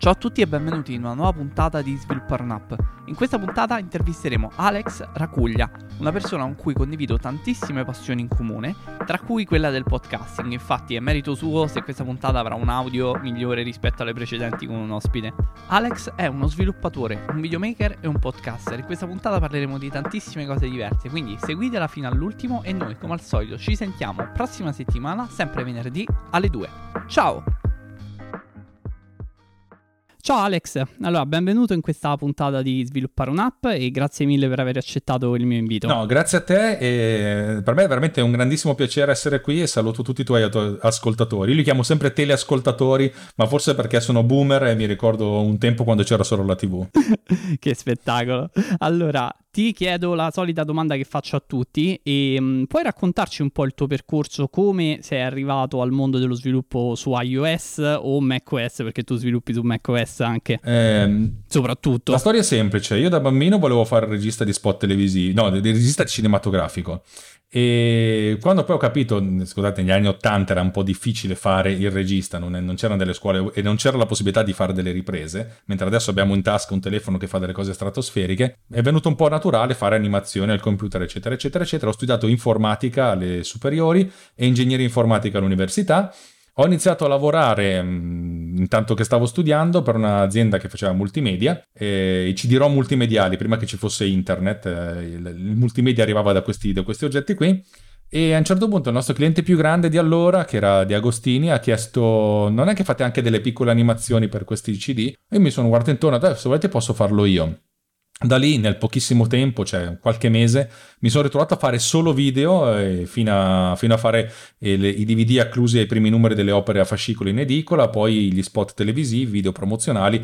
Ciao a tutti e benvenuti in una nuova puntata di Sviluppare un'app. In questa puntata intervisteremo Alex Racuglia, una persona con cui condivido tantissime passioni in comune, tra cui quella del podcasting. Infatti è merito suo se questa puntata avrà un audio migliore rispetto alle precedenti con un ospite. Alex è uno sviluppatore, un videomaker e un podcaster. In questa puntata parleremo di tantissime cose diverse, quindi seguitela fino all'ultimo e noi come al solito ci sentiamo prossima settimana, sempre venerdì alle 2. Ciao! Ciao Alex, allora benvenuto in questa puntata di Sviluppare un'app e grazie mille per aver accettato il mio invito. No, grazie a te e per me è veramente un grandissimo piacere essere qui e saluto tutti i tuoi ascoltatori. Io li chiamo sempre teleascoltatori, ma forse perché sono boomer e mi ricordo un tempo quando c'era solo la TV. che spettacolo. Allora, ti chiedo la solita domanda che faccio a tutti e um, puoi raccontarci un po' il tuo percorso, come sei arrivato al mondo dello sviluppo su iOS o macOS, perché tu sviluppi su macOS anche, eh, soprattutto. La storia è semplice, io da bambino volevo fare il regista di spot televisivi, no, di regista cinematografico e quando poi ho capito, scusate, negli anni 80 era un po' difficile fare il regista, non, non, c'erano delle scuole e non c'era la possibilità di fare delle riprese, mentre adesso abbiamo in tasca un telefono che fa delle cose stratosferiche, è venuto un po' naturale fare animazione al computer, eccetera, eccetera, eccetera. Ho studiato informatica alle superiori e ingegneria informatica all'università ho iniziato a lavorare mh, intanto che stavo studiando per un'azienda che faceva multimedia, e i CD-ROM multimediali, prima che ci fosse internet, eh, il, multimedia arrivava da questi, da questi oggetti qui. E a un certo punto il nostro cliente più grande di allora, che era di Agostini, ha chiesto: Non è che fate anche delle piccole animazioni per questi CD? E io mi sono guardato intorno, se volete posso farlo io. Da lì, nel pochissimo tempo, cioè qualche mese, mi sono ritrovato a fare solo video eh, fino, a, fino, a, fare eh, le, i DVD acclusi ai primi numeri delle opere a fascicolo in edicola, poi gli spot televisivi, video promozionali.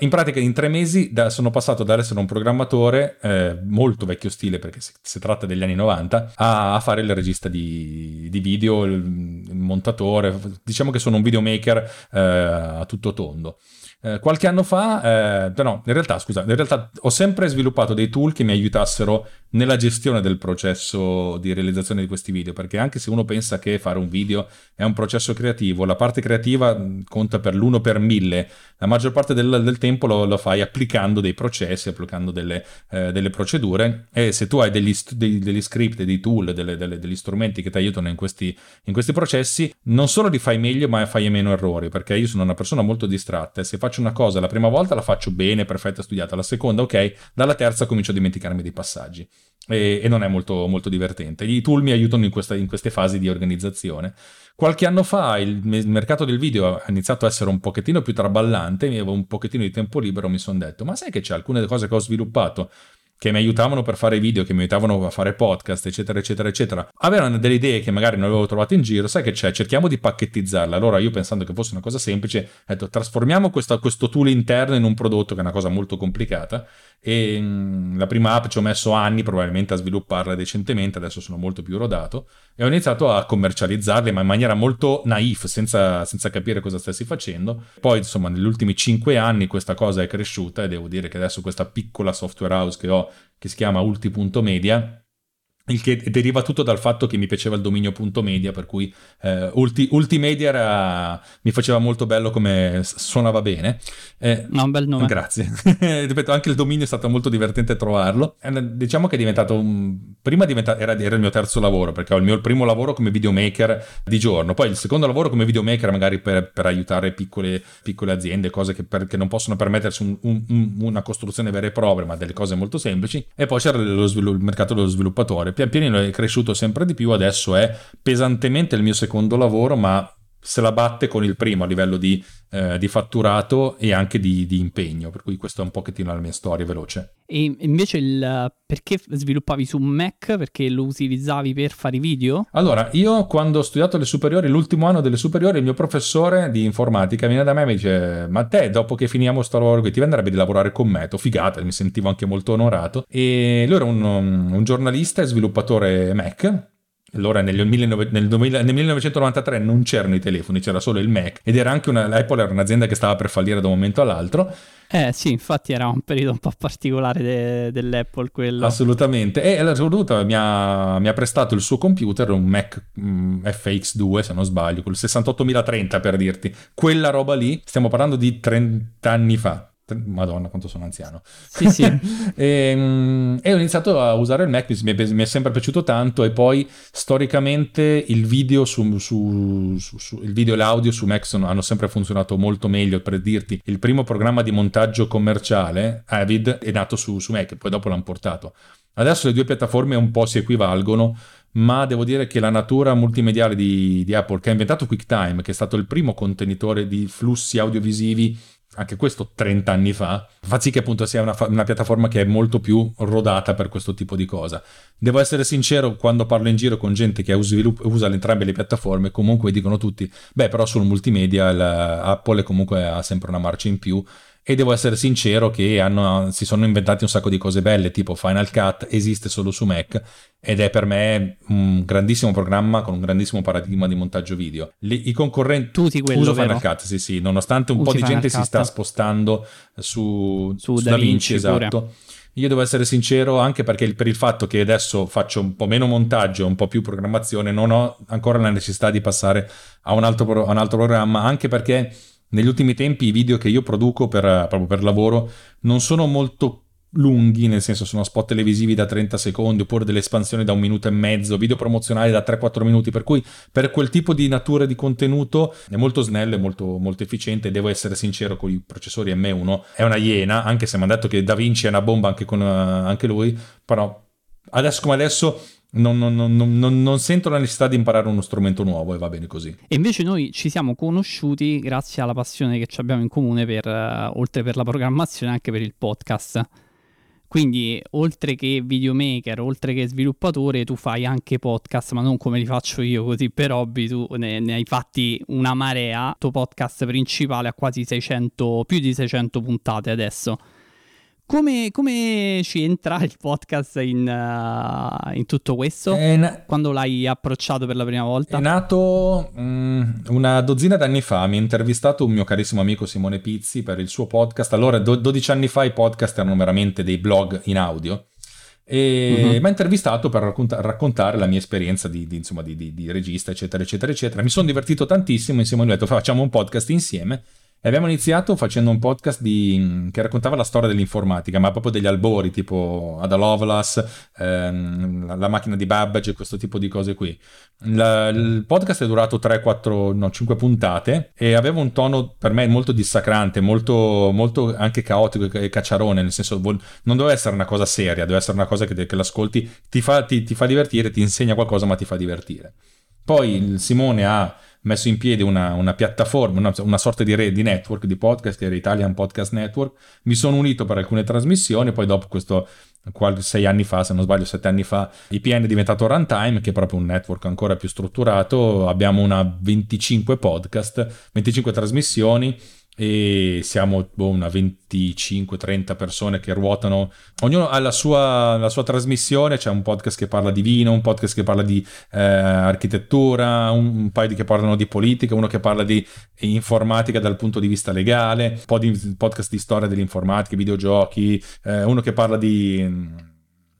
In pratica, in tre mesi da, sono passato da essere un programmatore eh, molto vecchio stile, perché si, si, tratta degli anni 90, a, a fare il regista di, di video, il, il, montatore. Diciamo che sono un videomaker eh, a tutto tondo. Eh, qualche anno fa, eh, no, in realtà, scusa, in realtà ho sempre sviluppato dei tool che mi aiutassero nella gestione del processo di realizzazione di questi video, perché anche se uno pensa che fare un video è un processo creativo, la parte creativa conta per l'uno per mille, la maggior parte del, del tempo lo, lo, fai applicando dei processi, applicando delle, eh, delle procedure. E se tu hai degli, dei, degli script, dei tool, delle, delle, degli strumenti che ti aiutano in questi, in questi processi, non solo li fai meglio, ma fai meno errori, perché io sono una persona molto distratta e se faccio una cosa la prima volta la faccio bene, perfetta, studiata, la seconda ok, dalla terza comincio a dimenticarmi dei passaggi e, e non è molto, molto, divertente. I tool mi aiutano in, questa, in queste fasi di organizzazione. Qualche anno fa il mercato del video ha iniziato a essere un pochettino più traballante, mi avevo un pochettino di tempo libero, mi sono detto, ma sai che c'è alcune cose che ho sviluppato che mi aiutavano per fare video, che mi aiutavano a fare podcast, eccetera, eccetera, eccetera, avevano delle idee che magari non avevo trovato in giro, sai che c'è, cerchiamo di pacchettizzarle. Allora io pensando che fosse una cosa semplice, ho detto trasformiamo questo, questo tool interno in un prodotto che è una cosa molto complicata. E mh, mm, la prima app ci ho messo anni probabilmente a svilupparla decentemente, adesso sono molto più rodato e ho iniziato a commercializzarle ma in maniera molto naif, senza, senza capire cosa stessi facendo. Poi insomma negli ultimi cinque anni questa cosa è cresciuta e devo dire che adesso questa piccola software house che ho che si chiama ulti.media il che deriva tutto dal fatto che mi piaceva il dominio punto media, per cui eh, ulti, Ultimedia era, mi faceva molto bello come suonava bene. Eh, no, un bel nome. Grazie. Ripeto, anche il dominio è stato molto divertente trovarlo. Eh, diciamo che è diventato un... Prima diventa... era, era, il mio terzo lavoro, perché ho il mio primo lavoro come videomaker di giorno, poi il secondo lavoro come videomaker magari per, per aiutare piccole, piccole, aziende, cose che, per, che, non possono permettersi un, un, un, una costruzione vera e propria, ma delle cose molto semplici. E poi c'era lo, il mercato dello sviluppatore pian pianino è cresciuto sempre di più, adesso è pesantemente il mio secondo lavoro, ma se la batte con il primo a livello di, eh, di fatturato e anche di, di, impegno, per cui questa è un pochettino la mia storia veloce. E invece il, perché sviluppavi su Mac? Perché lo utilizzavi per fare i video? Allora, io quando ho studiato le superiori, l'ultimo anno delle superiori, il mio professore di informatica viene da me e mi dice ma te dopo che finiamo sto lavoro qui ti andrebbe di lavorare con me? To figata, mi sentivo anche molto onorato. E lui era un, un giornalista e sviluppatore Mac allora nel, 19, nel, 2000, nel, 1993 non c'erano i telefoni, c'era solo il Mac ed era anche una, l'Apple era un'azienda che stava per fallire da un momento all'altro. Eh sì, infatti era un periodo un po' particolare de, dell'Apple quello. Assolutamente. E la soprattutto mi ha, mi ha prestato il suo computer, un Mac mh, mm, FX2 se non sbaglio, col 68030 per dirti. Quella roba lì, stiamo parlando di 30 anni fa. Madonna, quanto sono anziano. Sì, sì. e, um, e, ho iniziato a usare il Mac, mi è, mi è, sempre piaciuto tanto e poi storicamente il video, su, su, su, il video e l'audio su Mac sono, hanno sempre funzionato molto meglio. Per dirti, il primo programma di montaggio commerciale, Avid, è nato su, su Mac, poi dopo l'hanno portato. Adesso le due piattaforme un po' si equivalgono, ma devo dire che la natura multimediale di, di Apple, che ha inventato QuickTime, che è stato il primo contenitore di flussi audiovisivi anche questo 30 anni fa, fa sì che appunto sia una, una, piattaforma che è molto più rodata per questo tipo di cosa. Devo essere sincero, quando parlo in giro con gente che usa entrambe le piattaforme, comunque dicono tutti, beh però sul multimedia Apple comunque ha sempre una marcia in più e devo essere sincero che hanno, si sono inventati un sacco di cose belle, tipo Final Cut esiste solo su Mac ed è per me un grandissimo programma con un grandissimo paradigma di montaggio video. Le, I concorrenti... Tu usi quello, Uso vero? Final Cut, sì sì, nonostante un Usi po' di Final gente Cut. si sta spostando su, su, su Da Vinci, esatto. Pure. Io devo essere sincero anche perché per il fatto che adesso faccio un po' meno montaggio, un po' più programmazione, non ho ancora la necessità di passare a un altro, a un altro programma, anche perché negli ultimi tempi i video che io produco per, proprio per lavoro non sono molto lunghi, nel senso sono spot televisivi da 30 secondi oppure delle espansioni da un minuto e mezzo, video promozionali da 3-4 minuti, per cui per quel tipo di natura di contenuto è molto snello e molto, molto efficiente, devo essere sincero con i processori M1, è una iena, anche se mi hanno detto che Da Vinci è una bomba anche con uh, anche lui, però adesso come adesso non, non, non, non, sento la necessità di imparare uno strumento nuovo e va bene così. E invece noi ci siamo conosciuti grazie alla passione che abbiamo in comune per, uh, oltre per la programmazione, anche per il podcast. Quindi, oltre che videomaker, oltre che sviluppatore, tu fai anche podcast, ma non come li faccio io, così per hobby. Tu ne, ne hai fatti una marea. Il tuo podcast principale ha quasi 600, più di 600 puntate adesso. Come, come, ci entra il podcast in, uh, in tutto questo? Na- Quando l'hai approcciato per la prima volta? È nato um, una dozzina d'anni fa. Mi ha intervistato un mio carissimo amico Simone Pizzi per il suo podcast. Allora, do- 12 anni fa i podcast erano veramente dei blog in audio. E uh-huh. mi ha intervistato per raccont- raccontare la mia esperienza di, di, insomma, di, di, regista, eccetera, eccetera, eccetera. Mi sono divertito tantissimo. Insieme a lui ho detto facciamo un podcast insieme. E abbiamo iniziato facendo un podcast di, che raccontava la storia dell'informatica, ma proprio degli albori, tipo Ada Lovelace, ehm, la, macchina di Babbage, questo tipo di cose qui. La, il podcast è durato 3, 4, no, 5 puntate e aveva un tono per me molto dissacrante, molto, molto anche caotico e cacciarone, nel senso non doveva essere una cosa seria, deve essere una cosa che, che l'ascolti, ti fa, ti, ti fa divertire, ti insegna qualcosa, ma ti fa divertire. Poi Simone ha messo in piedi una, una piattaforma, una, una, sorta di, re, di network di podcast, che era Italian Podcast Network. Mi sono unito per alcune trasmissioni, poi dopo questo sei anni fa, se non sbaglio sette anni fa, IPN è diventato Runtime, che è proprio un network ancora più strutturato. Abbiamo una 25 podcast, 25 trasmissioni e siamo boh, una 25-30 persone che ruotano, ognuno ha la sua, la sua, trasmissione, c'è un podcast che parla di vino, un podcast che parla di eh, architettura, un, un, paio di che parlano di politica, uno che parla di informatica dal punto di vista legale, un po' di podcast di storia dell'informatica, videogiochi, eh, uno che parla di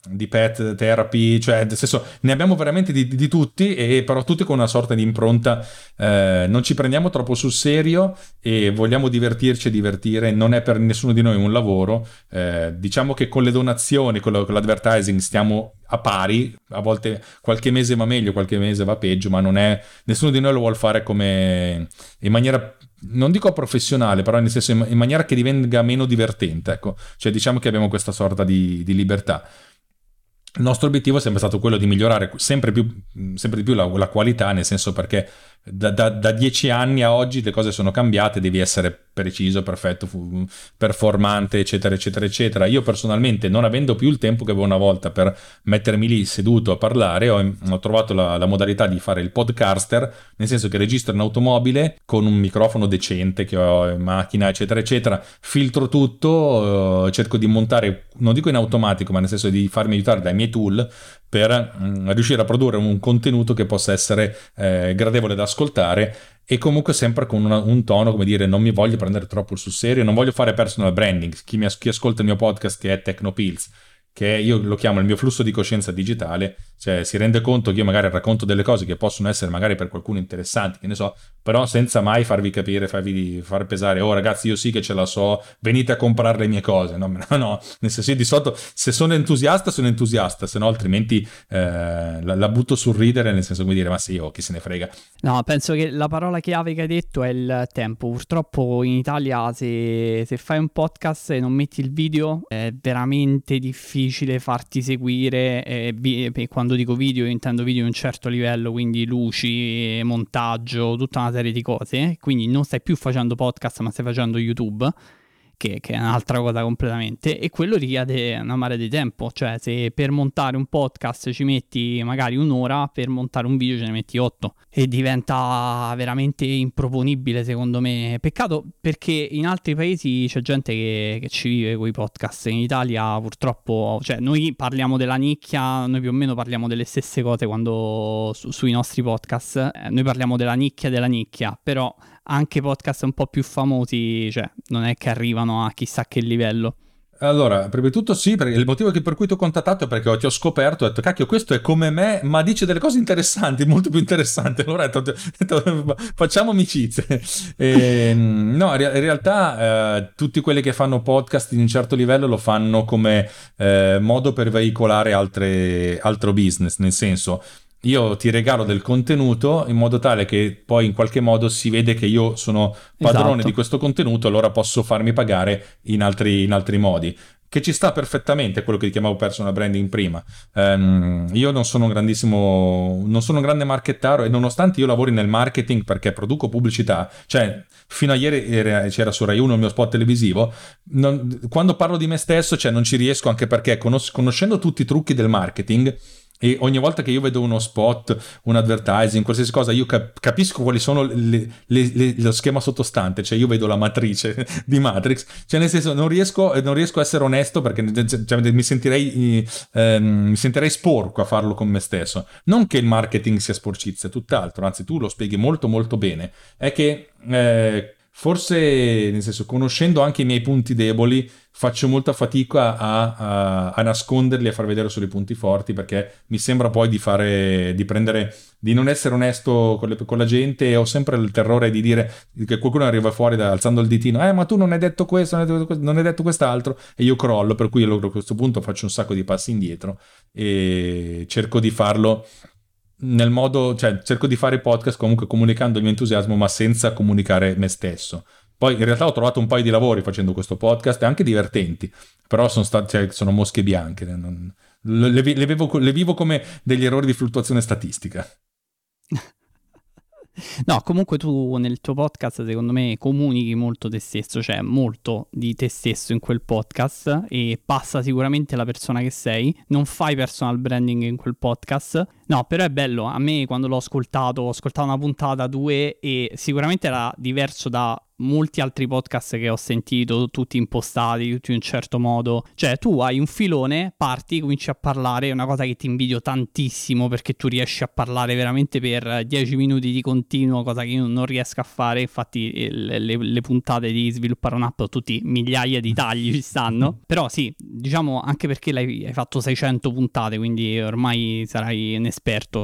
di pet therapy, cioè nel senso ne abbiamo veramente di, di tutti, e però tutti con una sorta di impronta, eh, non ci prendiamo troppo sul serio e vogliamo divertirci e divertire, non è per nessuno di noi un lavoro, eh, diciamo che con le donazioni, con, lo, con l'advertising stiamo a pari, a volte qualche mese va meglio, qualche mese va peggio, ma non è, nessuno di noi lo vuole fare come in maniera non dico professionale, però nel senso in maniera che divenga meno divertente, ecco, cioè diciamo che abbiamo questa sorta di, di libertà il nostro obiettivo è sempre stato quello di migliorare sempre, più, sempre di più la, la, qualità, nel senso perché da, da, da, dieci anni a oggi le cose sono cambiate, devi essere preciso, perfetto, performante, eccetera, eccetera, eccetera. Io personalmente, non avendo più il tempo che avevo una volta per mettermi lì seduto a parlare, ho, ho trovato la, la, modalità di fare il podcaster, nel senso che registro in automobile con un microfono decente che ho in macchina, eccetera, eccetera, filtro tutto, eh, cerco di montare, non dico in automatico, ma nel senso di farmi aiutare dai miei tool per mh, mm, riuscire a produrre un contenuto che possa essere eh, gradevole da ascoltare e comunque sempre con una, un tono, come dire, non mi voglio prendere troppo sul serio, non voglio fare personal branding. Chi, mi, chi ascolta il mio podcast che è Tecnopills che io lo chiamo il mio flusso di coscienza digitale, cioè si rende conto che io magari racconto delle cose che possono essere magari per qualcuno interessanti, che ne so, però senza mai farvi capire, farvi far pesare, oh ragazzi io sì che ce la so, venite a comprare le mie cose, no, no, no. nel senso di sotto, se sono entusiasta sono entusiasta, se no altrimenti eh, la, la, butto sul ridere, nel senso come dire, ma sì, oh, chi se ne frega. No, penso che la parola chiave che hai detto è il tempo, purtroppo in Italia se, se fai un podcast e non metti il video è veramente difficile farti seguire e, e quando dico video intendo video di un certo livello, quindi luci, montaggio, tutta una serie di cose, quindi non stai più facendo podcast ma stai facendo YouTube che, che, è un'altra cosa completamente, e quello richiede una mare di tempo, cioè se per montare un podcast ci metti magari un'ora, per montare un video ce ne metti otto, e diventa veramente improponibile secondo me. Peccato perché in altri paesi c'è gente che, che ci vive con i podcast, in Italia purtroppo, cioè noi parliamo della nicchia, noi più o meno parliamo delle stesse cose quando su, sui nostri podcast, eh, noi parliamo della nicchia della nicchia, però anche podcast un po' più famosi, cioè, non è che arrivano a chissà che livello. Allora, prima di tutto sì, perché il motivo per cui ti ho contattato è perché ti ho scoperto, ho detto, cacchio, questo è come me, ma dice delle cose interessanti, molto più interessanti. Allora ho detto, facciamo amicizie. E, no, in realtà eh, tutti quelli che fanno podcast di un certo livello lo fanno come eh, modo per veicolare altre, altro business, nel senso io ti regalo del contenuto in modo tale che poi in qualche modo si vede che io sono padrone esatto. di questo contenuto, allora posso farmi pagare in altri, in altri modi che ci sta perfettamente quello che chiamavo personal branding prima. Um, io non sono un grandissimo, non sono un grande marchettaro e nonostante io lavori nel marketing perché produco pubblicità, cioè fino a ieri era, c'era su Rai 1 il mio spot televisivo, non, quando parlo di me stesso, cioè non ci riesco anche perché conos- conoscendo tutti i trucchi del marketing, e ogni volta che io vedo uno spot, un advertising, qualsiasi cosa, io cap- capisco quali sono le, le, le, lo schema sottostante, cioè io vedo la matrice di Matrix, cioè nel senso non riesco, non riesco a essere onesto perché cioè, mi, sentirei, ehm, mi sentirei sporco a farlo con me stesso. Non che il marketing sia sporcizia, tutt'altro, anzi tu lo spieghi molto molto bene, è che... Eh, forse, nel senso, conoscendo anche i miei punti deboli, faccio molta fatica a, a, a nasconderli, a far vedere solo i punti forti, perché mi sembra poi di fare, di prendere, di non essere onesto con, le, con la gente. E ho sempre il terrore di dire che qualcuno arriva fuori da, alzando il ditino, eh ma tu non hai detto questo, non hai detto, non hai detto quest'altro, e io crollo, per cui a questo punto faccio un sacco di passi indietro e cerco di farlo nel modo, cioè cerco di fare podcast comunque comunicando il mio entusiasmo ma senza comunicare me stesso. Poi in realtà ho trovato un paio di lavori facendo questo podcast, anche divertenti, però sono, state, cioè, sono mosche bianche, non, le, le, le, vivo, le vivo come degli errori di fluttuazione statistica. No, comunque tu nel tuo podcast secondo me comunichi molto te stesso, cioè molto di te stesso in quel podcast e passa sicuramente la persona che sei, non fai personal branding in quel podcast. No, però è bello, a me quando l'ho ascoltato, ho ascoltato una puntata, due e sicuramente era diverso da molti altri podcast che ho sentito, tutti impostati, tutti in un certo modo. Cioè, tu hai un filone, parti, cominci a parlare, è una cosa che ti invidio tantissimo perché tu riesci a parlare veramente per 10 minuti di continuo, cosa che io non riesco a fare. Infatti, le, le, le puntate di sviluppare un'app, tutti migliaia di tagli ci stanno. Però sì, diciamo anche perché hai fatto 600 puntate, quindi ormai sarai un esperto.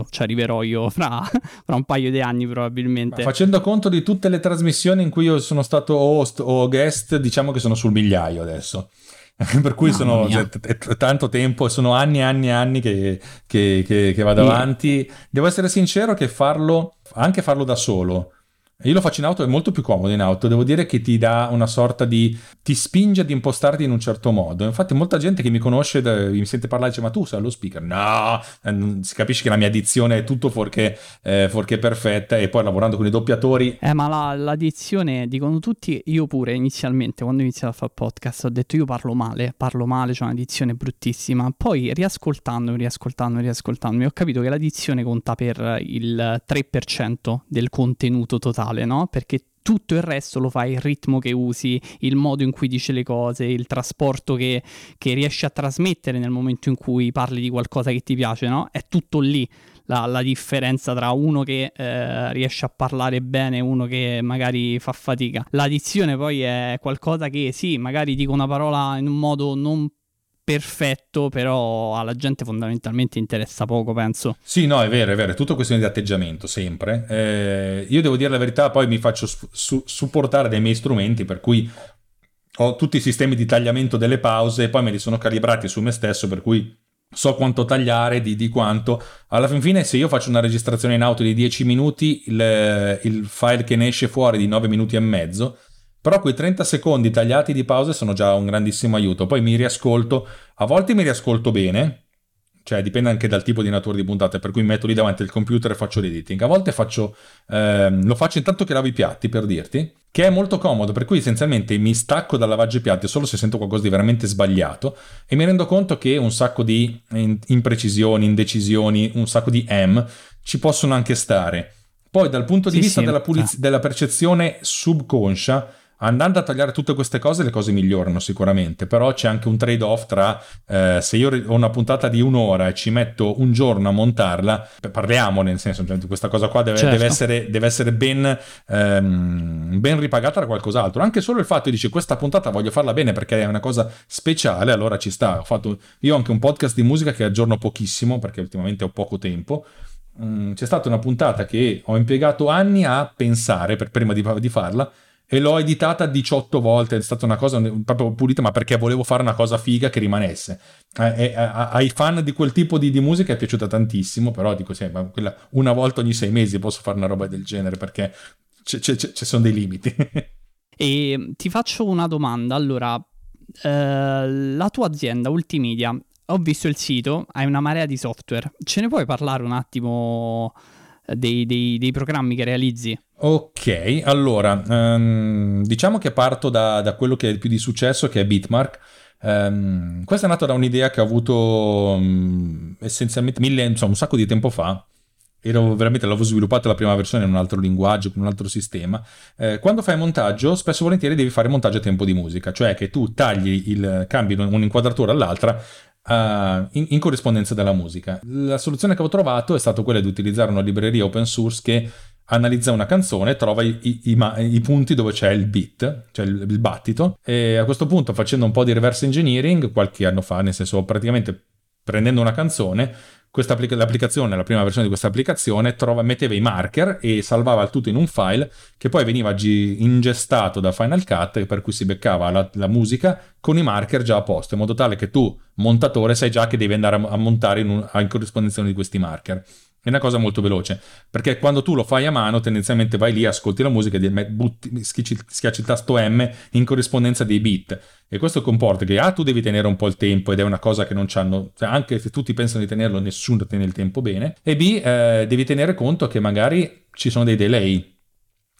Ci arriverò io fra, fra un paio di anni probabilmente. Ma facendo conto di tutte le trasmissioni in cui io sono stato host o guest, diciamo che sono sul migliaio adesso. per cui sono cioè, t- tanto tempo, sono anni e anni e anni che, che, che, che vado yeah. avanti. Devo essere sincero che farlo, anche farlo da solo, io lo faccio in auto, è molto più comodo in auto, devo dire che ti dà una sorta di... ti spinge ad impostarti in un certo modo. Infatti molta gente che mi conosce, mi sente parlare dice ma tu sei lo speaker? No, eh, si capisce che la mia dizione è tutto fuorché, eh, fuorché perfetta e poi lavorando con i doppiatori... Eh ma la, la dicono tutti, io pure inizialmente quando ho iniziato a fare podcast ho detto io parlo male, parlo male, c'è una dizione bruttissima. Poi riascoltando, riascoltando, riascoltando, ho capito che la dizione conta per il 3% del contenuto totale totale, no? Perché tutto il resto lo fai il ritmo che usi, il modo in cui dice le cose, il trasporto che, che riesci a trasmettere nel momento in cui parli di qualcosa che ti piace, no? È tutto lì. La, la, differenza tra uno che eh, riesce a parlare bene e uno che magari fa fatica. L'addizione poi è qualcosa che sì, magari dico una parola in un modo non perfetto, però alla gente fondamentalmente interessa poco, penso. Sì, no, è vero, è vero, è tutto questione di atteggiamento, sempre. Eh, io devo dire la verità, poi mi faccio su- supportare dai miei strumenti, per cui ho tutti i sistemi di tagliamento delle pause, poi me li sono calibrati su me stesso, per cui so quanto tagliare, di, di, quanto. Alla fin fine, se io faccio una registrazione in auto di 10 minuti, il, il file che ne esce fuori di 9 minuti e mezzo però quei 30 secondi tagliati di pause sono già un grandissimo aiuto. Poi mi riascolto, a volte mi riascolto bene, cioè dipende anche dal tipo di natura di puntate, per cui mi metto lì davanti al computer e faccio l'editing. A volte faccio, ehm, lo faccio intanto che lavo i piatti, per dirti, che è molto comodo, per cui essenzialmente mi stacco dal lavaggio i piatti solo se sento qualcosa di veramente sbagliato e mi rendo conto che un sacco di imprecisioni, indecisioni, un sacco di M ci possono anche stare. Poi dal punto di sì, vista sì, della, puliz- ah. della percezione subconscia, andando a tagliare tutte queste cose le cose migliorano sicuramente, però c'è anche un trade-off tra eh, se io ho una puntata di un'ora e ci metto un giorno a montarla, parliamo nel senso, cioè, questa cosa qua deve, certo. deve, essere, deve essere, ben, ehm, ben ripagata da qualcos'altro, anche solo il fatto di dire questa puntata voglio farla bene perché è una cosa speciale, allora ci sta, ho fatto io ho anche un podcast di musica che aggiorno pochissimo perché ultimamente ho poco tempo, mm, c'è stata una puntata che ho impiegato anni a pensare per, prima di, di farla e l'ho editata 18 volte, è stata una cosa proprio pulita, ma perché volevo fare una cosa figa che rimanesse. Eh, ai fan di quel tipo di, di, musica è piaciuta tantissimo, però dico sì, ma quella, una volta ogni sei mesi posso fare una roba del genere perché ci sono dei limiti. e ti faccio una domanda, allora, eh, la tua azienda Ultimedia, ho visto il sito, hai una marea di software, ce ne puoi parlare un attimo dei, dei, dei programmi che realizzi? Ok, allora, um, diciamo che parto da, da, quello che è più di successo, che è Bitmark. Um, questa è nata da un'idea che ho avuto um, essenzialmente mille, insomma, un sacco di tempo fa. Ero veramente, l'avevo sviluppato la prima versione in un altro linguaggio, con un altro sistema. Eh, quando fai montaggio, spesso e volentieri devi fare montaggio a tempo di musica, cioè che tu tagli il, cambi un'inquadratura all'altra Uh, in, in, corrispondenza della musica. La soluzione che ho trovato è stata quella di utilizzare una libreria open source che analizza una canzone, trova i, i, i, i, punti dove c'è il beat, cioè il, il, battito, e a questo punto facendo un po' di reverse engineering qualche anno fa, nel senso praticamente prendendo una canzone, l'applicazione, la prima versione di questa applicazione, trova, metteva i marker e salvava il tutto in un file che poi veniva gi- ingestato da Final Cut, per cui si beccava la, la, musica con i marker già a posto, in modo tale che tu, montatore, sai già che devi andare a, a montare in, un, in corrispondenza di questi marker. È una cosa molto veloce, perché quando tu lo fai a mano, tendenzialmente vai lì, ascolti la musica e schiacci, il tasto M in corrispondenza dei beat. E questo comporta che A, tu devi tenere un po' il tempo ed è una cosa che non c'hanno, cioè anche se tutti pensano di tenerlo, nessuno tiene il tempo bene. E B, eh, devi tenere conto che magari ci sono dei delay.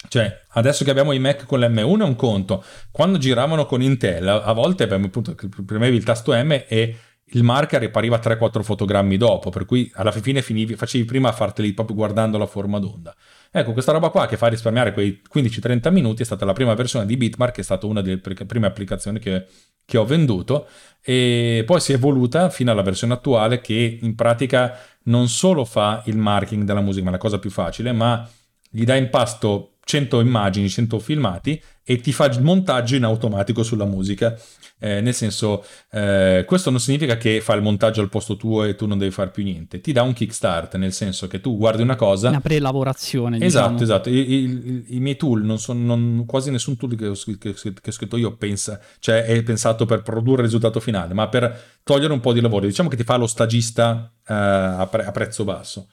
Cioè, adesso che abbiamo i Mac con l'M1 è un conto. Quando giravano con Intel, a volte premevi il tasto M e il marker ripariva 3-4 fotogrammi dopo, per cui alla fine finivi, facevi prima a farteli proprio guardando la forma d'onda. Ecco, questa roba qua che fa risparmiare quei 15-30 minuti è stata la prima versione di Bitmark, è stata una delle prime applicazioni che, che ho venduto e poi si è evoluta fino alla versione attuale che in pratica non solo fa il marking della musica, ma la cosa più facile, ma gli dà in pasto 100 immagini, 100 filmati e ti fa il montaggio in automatico sulla musica. Eh, nel senso, eh, questo non significa che fa il montaggio al posto tuo e tu non devi fare più niente. Ti dà un kickstart, nel senso che tu guardi una cosa. Una prelavorazione. Esatto, diciamo. esatto. I, i, I, miei tool, non sono, non, quasi nessun tool che ho, che, che ho, scritto io pensa, cioè è pensato per produrre il risultato finale, ma per togliere un po' di lavoro. Diciamo che ti fa lo stagista eh, a, pre- a prezzo basso.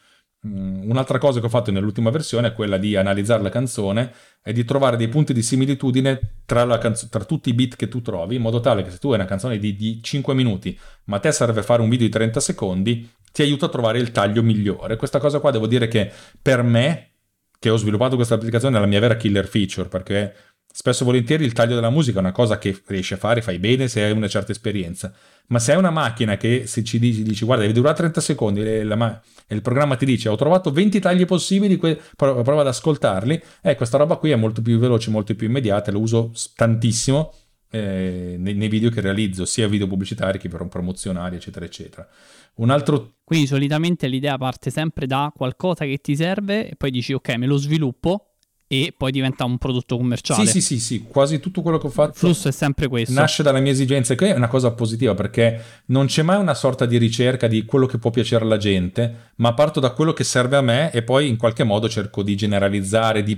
Mm, un'altra cosa che ho fatto nell'ultima versione è quella di analizzare la canzone e di trovare dei punti di similitudine tra, canzo- tra, tutti i beat che tu trovi, in modo tale che se tu hai una canzone di, di 5 minuti, ma a te serve fare un video di 30 secondi, ti aiuta a trovare il taglio migliore. Questa cosa qua devo dire che per me, che ho sviluppato questa applicazione, è la mia vera killer feature, perché spesso e volentieri il taglio della musica è una cosa che riesci a fare, fai bene se hai una certa esperienza. Ma se hai una macchina che se ci dici, dici guarda, devi durare 30 secondi e, ma- il programma ti dice ho trovato 20 tagli possibili, que- prova, prova ad ascoltarli, eh, questa roba qui è molto più veloce, molto più immediata, lo uso tantissimo eh, nei, nei, video che realizzo, sia video pubblicitari che promozionali, eccetera, eccetera. Un altro... Quindi solitamente l'idea parte sempre da qualcosa che ti serve e poi dici ok, me lo sviluppo e poi diventa un prodotto commerciale. Sì, sì, sì, sì, quasi tutto quello che ho fatto. Il flusso è sempre questo. Nasce dalle mie esigenze, che è una cosa positiva perché non c'è mai una sorta di ricerca di quello che può piacere alla gente, ma parto da quello che serve a me e poi in qualche modo cerco di generalizzare, di,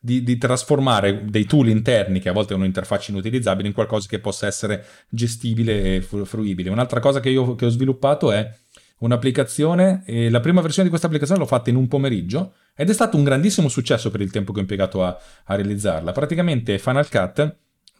di, di trasformare dei tool interni che a volte hanno interfacce inutilizzabili in qualcosa che possa essere gestibile e fruibile. Un'altra cosa che io che ho sviluppato è un'applicazione e la prima versione di questa applicazione l'ho fatta in un pomeriggio ed è stato un grandissimo successo per il tempo che ho impiegato a, a realizzarla. Praticamente Final Cut,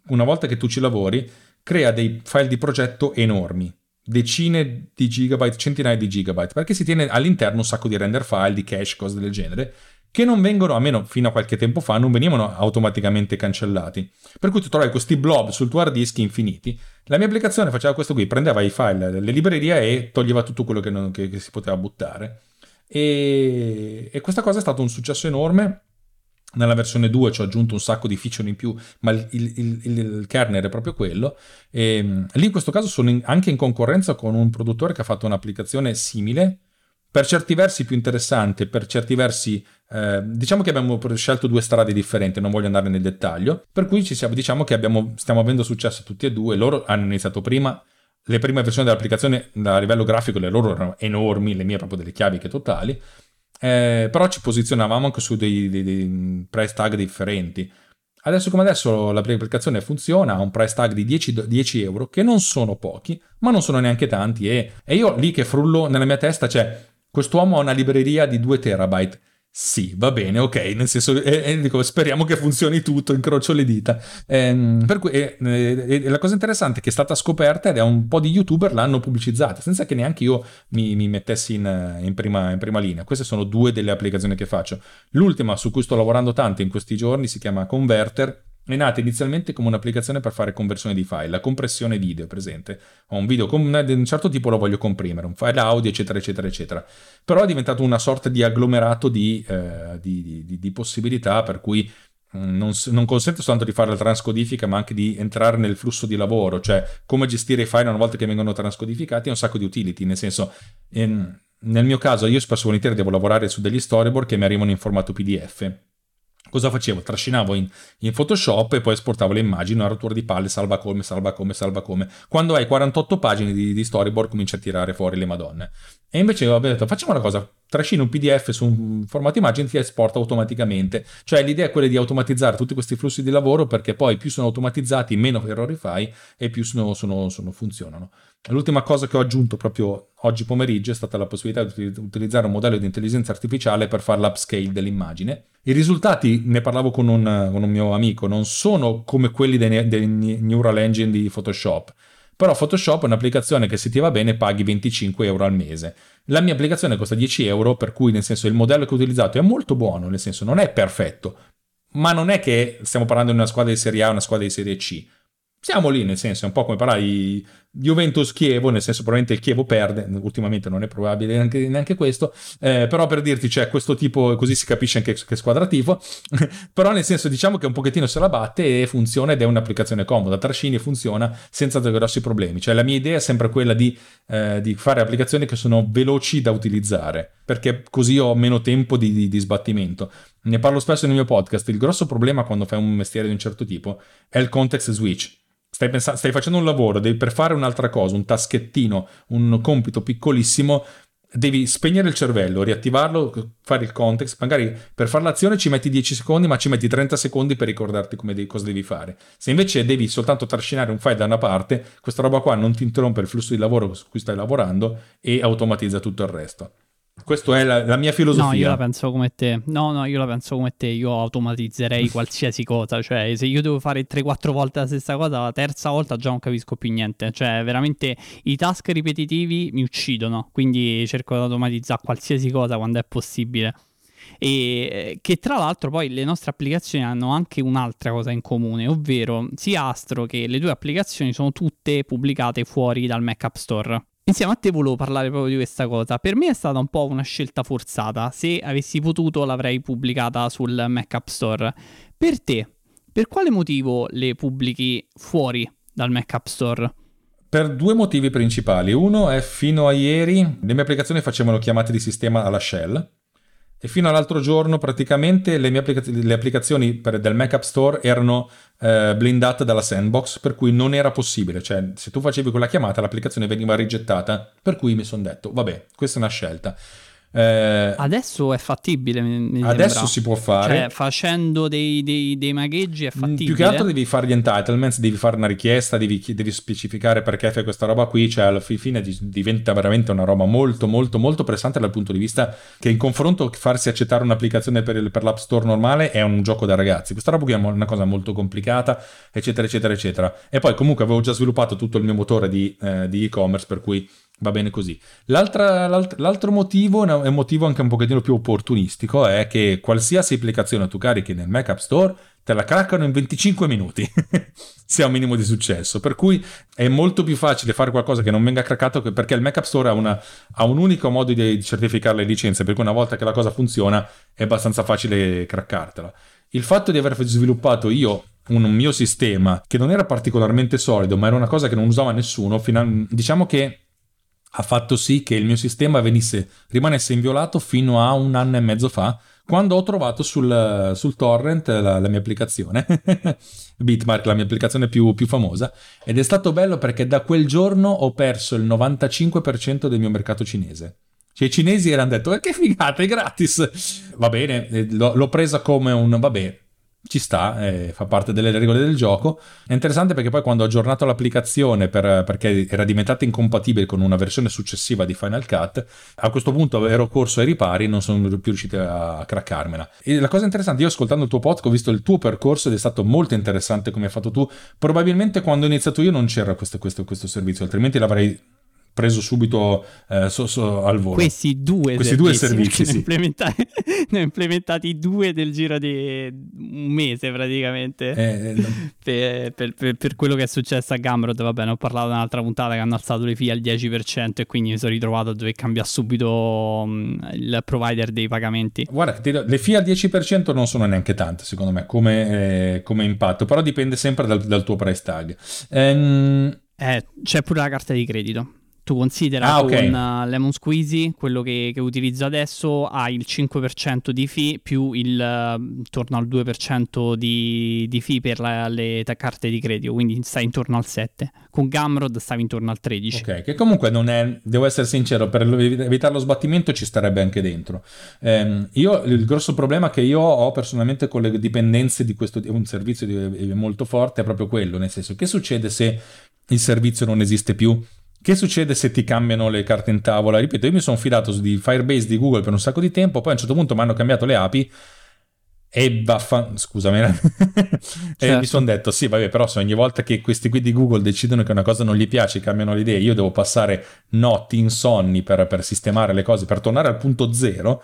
una volta che tu ci lavori, crea dei file di progetto enormi, decine di gigabyte, centinaia di gigabyte, perché si tiene all'interno un sacco di render file, di cache, cose del genere, che non vengono, almeno fino a qualche tempo fa, non venivano automaticamente cancellati. Per cui tu trovi questi blob sul tuo hard disk infiniti. La mia applicazione faceva questo qui, prendeva i file delle librerie e toglieva tutto quello che, non, che, che si poteva buttare. E, e questa cosa è stato un successo enorme. Nella versione 2 ci ho aggiunto un sacco di feature in più, ma il, il, il, il kernel è proprio quello. E, lì in questo caso sono in, anche in concorrenza con un produttore che ha fatto un'applicazione simile, per certi versi più interessante, per certi versi eh, diciamo che abbiamo scelto due strade differenti, non voglio andare nel dettaglio, per cui siamo, diciamo che abbiamo, stiamo avendo successo tutti e due, loro hanno iniziato prima, le prime versioni dell'applicazione a livello grafico le loro erano enormi, le mie proprio delle chiavi che totali, eh, però ci posizionavamo anche su dei, dei, dei price tag differenti. Adesso come adesso l'applicazione funziona, ha un price tag di 10, 10, euro, che non sono pochi, ma non sono neanche tanti. E, e io lì che frullo nella mia testa c'è, quest'uomo ha una libreria di 2 terabyte sì, va bene, ok, nel senso, eh, eh, dico, speriamo che funzioni tutto, incrocio le dita. Eh, per cui, eh, la cosa interessante è che è stata scoperta ed è un po' di youtuber l'hanno pubblicizzata, senza che neanche io mi, mi mettessi in, in, prima, in, prima, linea. Queste sono due delle applicazioni che faccio. L'ultima su cui sto lavorando tanto in questi giorni si chiama Converter è nata inizialmente come un'applicazione per fare conversione di file, la compressione video, presente. Ho un video di un certo tipo lo voglio comprimere, un file audio, eccetera, eccetera, eccetera. Però è diventato una sorta di agglomerato di, eh, di, di, di possibilità per cui mm, non, non, consente soltanto di fare la transcodifica, ma anche di entrare nel flusso di lavoro, cioè come gestire i file una volta che vengono transcodificati, è un sacco di utility, nel senso... In, nel mio caso io spesso volentieri devo lavorare su degli storyboard che mi arrivano in formato PDF Cosa facevo? Trascinavo in, in, Photoshop e poi esportavo le immagini, una rottura di palle, salva come, salva come, salva come. Quando hai 48 pagine di, di storyboard cominci a tirare fuori le madonne. E invece ho detto, facciamo una cosa, trascino un PDF su un formato immagine e ti esporta automaticamente. Cioè l'idea è quella di automatizzare tutti questi flussi di lavoro perché poi più sono automatizzati, meno errori fai e più sono, sono, sono funzionano. L'ultima cosa che ho aggiunto proprio oggi pomeriggio è stata la possibilità di utilizzare un modello di intelligenza artificiale per fare l'upscale dell'immagine. I risultati, ne parlavo con un, con un mio amico, non sono come quelli dei, dei neural engine di Photoshop. Però Photoshop è un'applicazione che se ti va bene paghi 25 euro al mese. La mia applicazione costa 10 euro, per cui nel senso il modello che ho utilizzato è molto buono, nel senso non è perfetto, ma non è che stiamo parlando di una squadra di Serie A o una squadra di Serie C siamo lì, nel senso, è un po' come parlare di Juventus-Chievo, nel senso probabilmente il Chievo perde, ultimamente non è probabile neanche, neanche questo, eh, però per dirti c'è questo tipo, così si capisce anche che squadra tifo, però nel senso diciamo che un pochettino se la batte e funziona ed è un'applicazione comoda, trascini e funziona senza grossi problemi, cioè la mia idea è sempre quella di, eh, di fare applicazioni che sono veloci da utilizzare, perché così ho meno tempo di, di, di sbattimento. Ne parlo spesso nel mio podcast, il grosso problema quando fai un mestiere di un certo tipo è il context switch Stai, pensando, stai facendo un lavoro, devi per fare un'altra cosa, un taschettino, un compito piccolissimo, devi spegnere il cervello, riattivarlo, fare il context, magari per fare l'azione ci metti 10 secondi, ma ci metti 30 secondi per ricordarti devi, cosa devi fare. Se invece devi soltanto trascinare un file da una parte, questa roba qua non ti interrompe il flusso di lavoro su cui stai lavorando e automatizza tutto il resto. Questa è la, la, mia filosofia. No, io la penso come te. No, no, io la penso come te. Io automatizzerei qualsiasi cosa. Cioè, se io devo fare 3-4 volte la stessa cosa, la terza volta già non capisco più niente. Cioè, veramente i task ripetitivi mi uccidono. Quindi cerco di automatizzare qualsiasi cosa quando è possibile. E eh, che tra l'altro poi le nostre applicazioni hanno anche un'altra cosa in comune, ovvero sia Astro che le due applicazioni sono tutte pubblicate fuori dal Mac App Store. Insieme a te volevo parlare proprio di questa cosa. Per me è stata un po' una scelta forzata. Se avessi potuto l'avrei pubblicata sul Mac App Store. Per te, per quale motivo le pubblichi fuori dal Mac App Store? Per due motivi principali. Uno è fino a ieri le mie applicazioni facevano chiamate di sistema alla shell e fino all'altro giorno praticamente le mie applica- le applicazioni per, del Mac App Store erano eh, blindate dalla sandbox per cui non era possibile, cioè se tu facevi quella chiamata l'applicazione veniva rigettata per cui mi sono detto vabbè questa è una scelta eh, adesso è fattibile. Adesso sembra. si può fare. Cioè, facendo dei, dei, dei, magheggi è fattibile. Più che altro devi fare gli entitlements, devi fare una richiesta, devi, devi specificare perché fai questa roba qui. Cioè, alla fine diventa veramente una roba molto, molto, molto pressante dal punto di vista che in confronto farsi accettare un'applicazione per, per l'App Store normale è un gioco da ragazzi. Questa roba qui è una cosa molto complicata, eccetera, eccetera, eccetera. E poi comunque avevo già sviluppato tutto il mio motore di, eh, di e-commerce, per cui Va bene così. l'alt- l'altro motivo, è un motivo anche un pochettino più opportunistico, è che qualsiasi applicazione tu carichi nel Mac App Store te la craccano in 25 minuti, se ha un minimo di successo. Per cui è molto più facile fare qualcosa che non venga craccato perché il Mac App Store ha, una, ha un unico modo di certificare le licenze, per cui una volta che la cosa funziona è abbastanza facile craccartela. Il fatto di aver sviluppato io un mio sistema che non era particolarmente solido, ma era una cosa che non usava nessuno, a, diciamo che ha fatto sì che il mio sistema venisse, rimanesse inviolato fino a un anno e mezzo fa, quando ho trovato sul, sul torrent la, la, mia applicazione, Bitmark, la mia applicazione più, più, famosa, ed è stato bello perché da quel giorno ho perso il 95% del mio mercato cinese. Cioè i cinesi erano detto, eh, che figata, è gratis! Va bene, eh, l'ho, presa come un, vabbè, ci sta, eh, fa parte delle regole del gioco. È interessante perché poi quando ho aggiornato l'applicazione per, perché era diventata incompatibile con una versione successiva di Final Cut, a questo punto ero corso ai ripari e non sono più riuscito a craccarmela. E la cosa interessante, io ascoltando il tuo podcast ho visto il tuo percorso ed è stato molto interessante come hai fatto tu. Probabilmente quando ho iniziato io non c'era questo, questo, questo servizio, altrimenti l'avrei preso subito eh, so, so, al volo. Questi due Questi servizi, due servizi sì. ne, implementati, ne ho implementati due del giro di un mese praticamente eh, no. per, per, per, per, quello che è successo a Gumroad. Vabbè, ne ho parlato in un'altra puntata che hanno alzato le fee al 10% e quindi mi sono ritrovato a dover cambiare subito um, il provider dei pagamenti. Guarda, le fee al 10% non sono neanche tante secondo me come, eh, come impatto, però dipende sempre dal, dal tuo price tag. Ehm... Eh, c'è pure la carta di credito tu considera ah, okay. con uh, Lemon Squeezy, quello che, che, utilizzo adesso, ha il 5% di fee più il uh, intorno al 2% di, di fee per la, le carte di credito, quindi stai intorno al 7%. Con Gumroad stavi intorno al 13%. Ok, che comunque non è, devo essere sincero, per evitare lo sbattimento ci starebbe anche dentro. Um, io, il grosso problema che io ho personalmente con le dipendenze di questo un servizio di, molto forte è proprio quello, nel senso che succede se il servizio non esiste più? Che succede se ti cambiano le carte in tavola? Ripeto, io mi sono fidato di Firebase di Google per un sacco di tempo, poi a un certo punto mi hanno cambiato le api e baffan... scusami, certo. e mi sono detto, sì, vabbè, però se ogni volta che questi qui di Google decidono che una cosa non gli piace, cambiano l'idea, io devo passare notti insonni per, per sistemare le cose, per tornare al punto zero,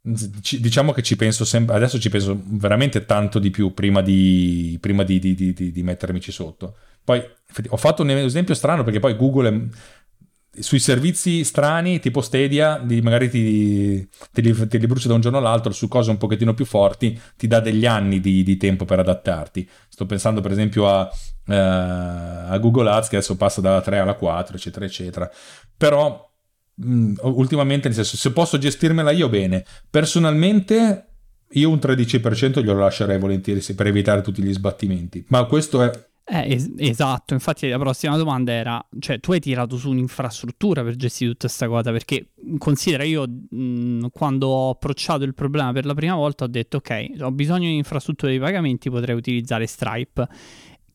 diciamo che ci penso sempre, adesso ci penso veramente tanto di più prima di, prima di, di, di mettermici sotto. Poi ho fatto un esempio strano perché poi Google è, sui servizi strani tipo Stadia magari ti, te, li, te, li, brucia da un giorno all'altro su cose un pochettino più forti ti dà degli anni di, di tempo per adattarti. Sto pensando per esempio a, uh, a, Google Ads che adesso passa dalla 3 alla 4 eccetera eccetera. Però mh, mm, ultimamente nel senso se posso gestirmela io bene personalmente io un 13% glielo lascerei volentieri per evitare tutti gli sbattimenti. Ma questo è eh, es- esatto, infatti la prossima domanda era, cioè tu hai tirato su un'infrastruttura per gestire tutta questa cosa, perché considera io mh, quando ho approcciato il problema per la prima volta ho detto ok, ho bisogno di un'infrastruttura di pagamenti, potrei utilizzare Stripe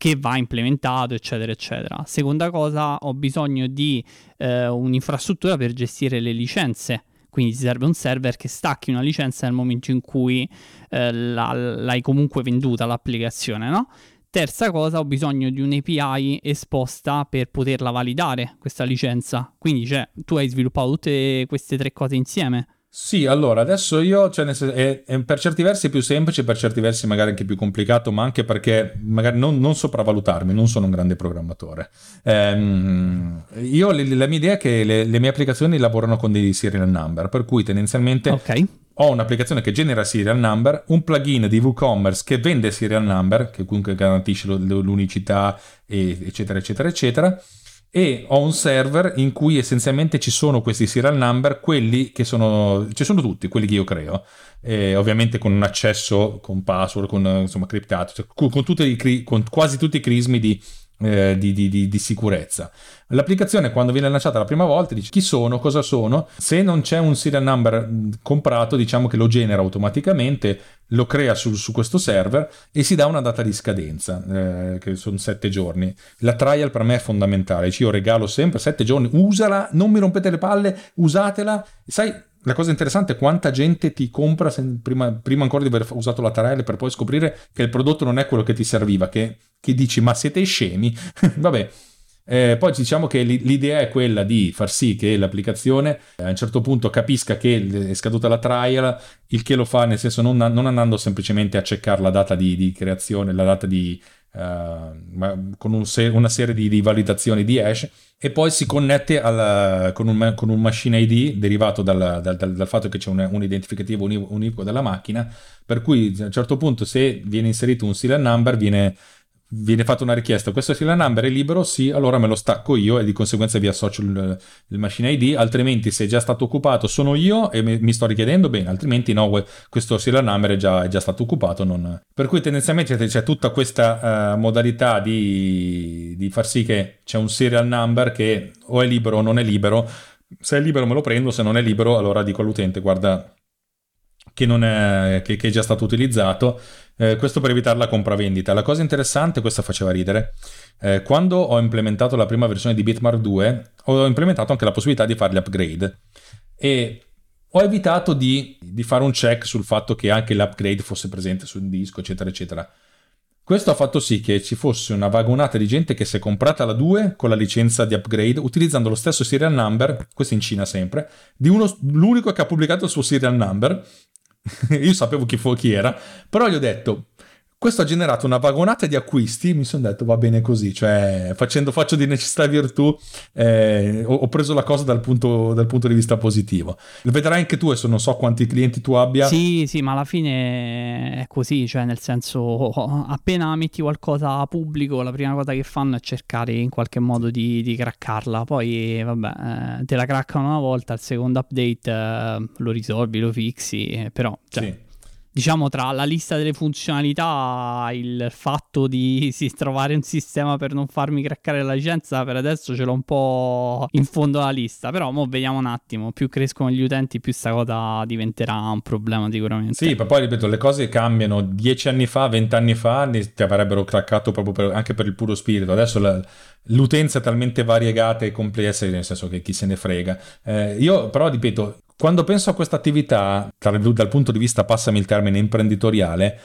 che va implementato, eccetera, eccetera. Seconda cosa, ho bisogno di eh, un'infrastruttura per gestire le licenze. Quindi ti serve un server che stacchi una licenza nel momento in cui eh, la, l'hai comunque venduta l'applicazione, no? Terza cosa, ho bisogno di un'API esposta per poterla validare questa licenza. Quindi, cioè, tu hai sviluppato tutte queste tre cose insieme. Sì, allora adesso io, cioè, è, è, per certi versi più semplice, per certi versi magari anche più complicato, ma anche perché magari non, non sopravvalutarmi, non sono un grande programmatore. Ehm, io la mia idea è che le, le, mie applicazioni lavorano con dei serial number, per cui tendenzialmente okay. Ho un'applicazione che genera serial number, un plugin di WooCommerce che vende serial number, che comunque garantisce l'unicità, eccetera, eccetera, eccetera e ho un server in cui essenzialmente ci sono questi serial number, quelli che sono, ci sono tutti, quelli che io creo, eh, ovviamente con un accesso con password, con insomma criptato, cioè, con, con, i, con, quasi tutti i crismi di, eh, di, di, di, sicurezza. L'applicazione quando viene lanciata la prima volta dice chi sono, cosa sono, se non c'è un serial number comprato diciamo che lo genera automaticamente, lo crea su, su questo server e si dà una data di scadenza, eh, che sono sette giorni. La trial per me è fondamentale, io regalo sempre sette giorni, usala, non mi rompete le palle, usatela, sai la cosa interessante è quanta gente ti compra se, prima, prima, ancora di aver usato la trial per poi scoprire che il prodotto non è quello che ti serviva, che, che dici ma siete scemi? Vabbè, eh, poi diciamo che l'idea è quella di far sì che l'applicazione a un certo punto capisca che è scaduta la trial, il che lo fa nel senso non, non andando semplicemente a checkare la data di, di creazione, la data di, uh, con un se- una serie di, di, validazioni di hash e poi si connette alla, con, un, con, un, machine ID derivato dal, dal, dal, dal fatto che c'è un, un identificativo unico della macchina, per cui a un certo punto se viene inserito un serial number viene viene fatta una richiesta, questo serial number è libero, sì, allora me lo stacco io e di conseguenza vi associo il, il machine ID, altrimenti se è già stato occupato sono io e mi, sto richiedendo, bene, altrimenti no, questo serial number è già, è già stato occupato. Non... Per cui tendenzialmente c'è tutta questa uh, modalità di, di far sì che c'è un serial number che o è libero o non è libero, se è libero me lo prendo, se non è libero allora dico all'utente guarda che, è, che, che è già stato utilizzato eh, questo per evitare la compravendita. La cosa interessante, questa faceva ridere, eh, quando ho implementato la prima versione di Bitmark 2, ho implementato anche la possibilità di fare gli upgrade e ho evitato di, di fare un check sul fatto che anche l'upgrade fosse presente sul disco, eccetera, eccetera. Questo ha fatto sì che ci fosse una vagonata di gente che si è comprata la 2 con la licenza di upgrade utilizzando lo stesso serial number, questo in Cina sempre, di uno, l'unico che ha pubblicato il suo serial number io sapevo chi, fu, chi era, però gli ho detto, questo ha generato una vagonata di acquisti, mi sono detto va bene così, cioè facendo, faccio di necessità virtù, eh, ho, ho, preso la cosa dal punto, dal punto, di vista positivo. Lo vedrai anche tu, adesso non so quanti clienti tu abbia. Sì, sì, ma alla fine è così, cioè nel senso appena metti qualcosa pubblico, la prima cosa che fanno è cercare in qualche modo di, di craccarla, poi vabbè, eh, te la craccano una volta, al secondo update eh, lo risolvi, lo fixi, eh, però... Cioè, sì diciamo tra la lista delle funzionalità il fatto di sì, trovare un sistema per non farmi craccare la licenza per adesso ce l'ho un po' in fondo alla lista. Però mo vediamo un attimo. Più crescono gli utenti più sta cosa diventerà un problema sicuramente. Sì ma poi ripeto le cose cambiano. Dieci anni fa vent'anni fa ti avrebbero craccato proprio per, anche per il puro spirito. Adesso la, l'utenza è talmente variegata e complessa nel senso che chi se ne frega. Eh, io però ripeto quando penso a questa attività, dal punto di vista, passami il termine, imprenditoriale,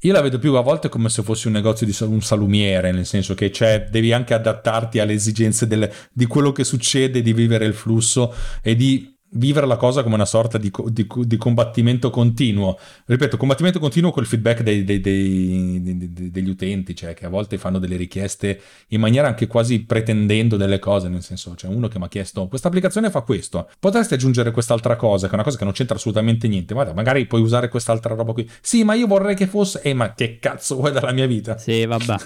io la vedo più a volte come se fosse un negozio di un salumiere, nel senso che cioè, devi anche adattarti alle esigenze del, di quello che succede, di vivere il flusso e di vivere la cosa come una sorta di, di, di, combattimento continuo. Ripeto, combattimento continuo col feedback dei, dei, dei, degli utenti, cioè che a volte fanno delle richieste in maniera anche quasi pretendendo delle cose, nel senso, c'è cioè uno che mi ha chiesto questa applicazione fa questo, potresti aggiungere quest'altra cosa, che è una cosa che non c'entra assolutamente niente, guarda, magari puoi usare quest'altra roba qui. Sì, ma io vorrei che fosse... Eh, ma che cazzo vuoi dalla mia vita? Sì, vabbè.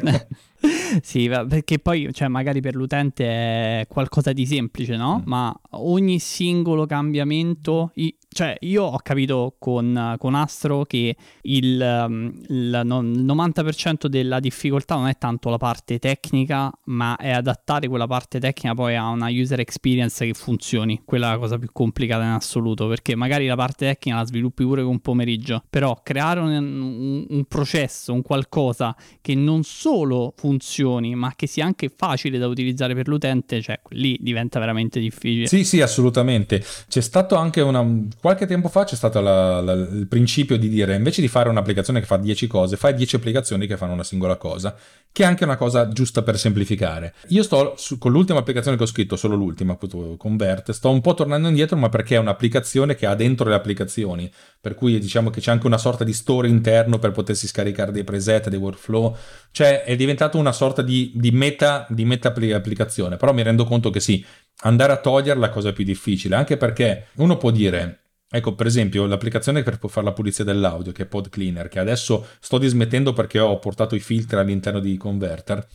sì, perché poi, cioè, magari per l'utente è qualcosa di semplice, no? Mm. Ma ogni singolo cambiamento, cioè, io ho capito con, con Astro che il, um, il, 90% della difficoltà non è tanto la parte tecnica, ma è adattare quella parte tecnica poi a una user experience che funzioni. Quella è la cosa più complicata in assoluto, perché magari la parte tecnica la sviluppi pure con un pomeriggio, però creare un, un, un processo, un qualcosa che non solo funziona, funzioni, ma che sia anche facile da utilizzare per l'utente, cioè lì diventa veramente difficile. Sì, sì, assolutamente. C'è stato anche una... qualche tempo fa c'è stato la, la, il principio di dire invece di fare un'applicazione che fa 10 cose, fai 10 applicazioni che fanno una singola cosa, che è anche una cosa giusta per semplificare. Io sto su, con l'ultima applicazione che ho scritto, solo l'ultima, appunto, Convert, sto un po' tornando indietro, ma perché è un'applicazione che ha dentro le applicazioni, per cui diciamo che c'è anche una sorta di store interno per potersi scaricare dei preset, dei workflow, cioè è diventato una sorta di, di meta, di meta applicazione, però mi rendo conto che sì, andare a togliere è la cosa più difficile, anche perché uno può dire Ecco, per esempio, l'applicazione per fare la pulizia dell'audio, che è Pod Cleaner, che adesso sto dismettendo perché ho portato i filtri all'interno di Converter.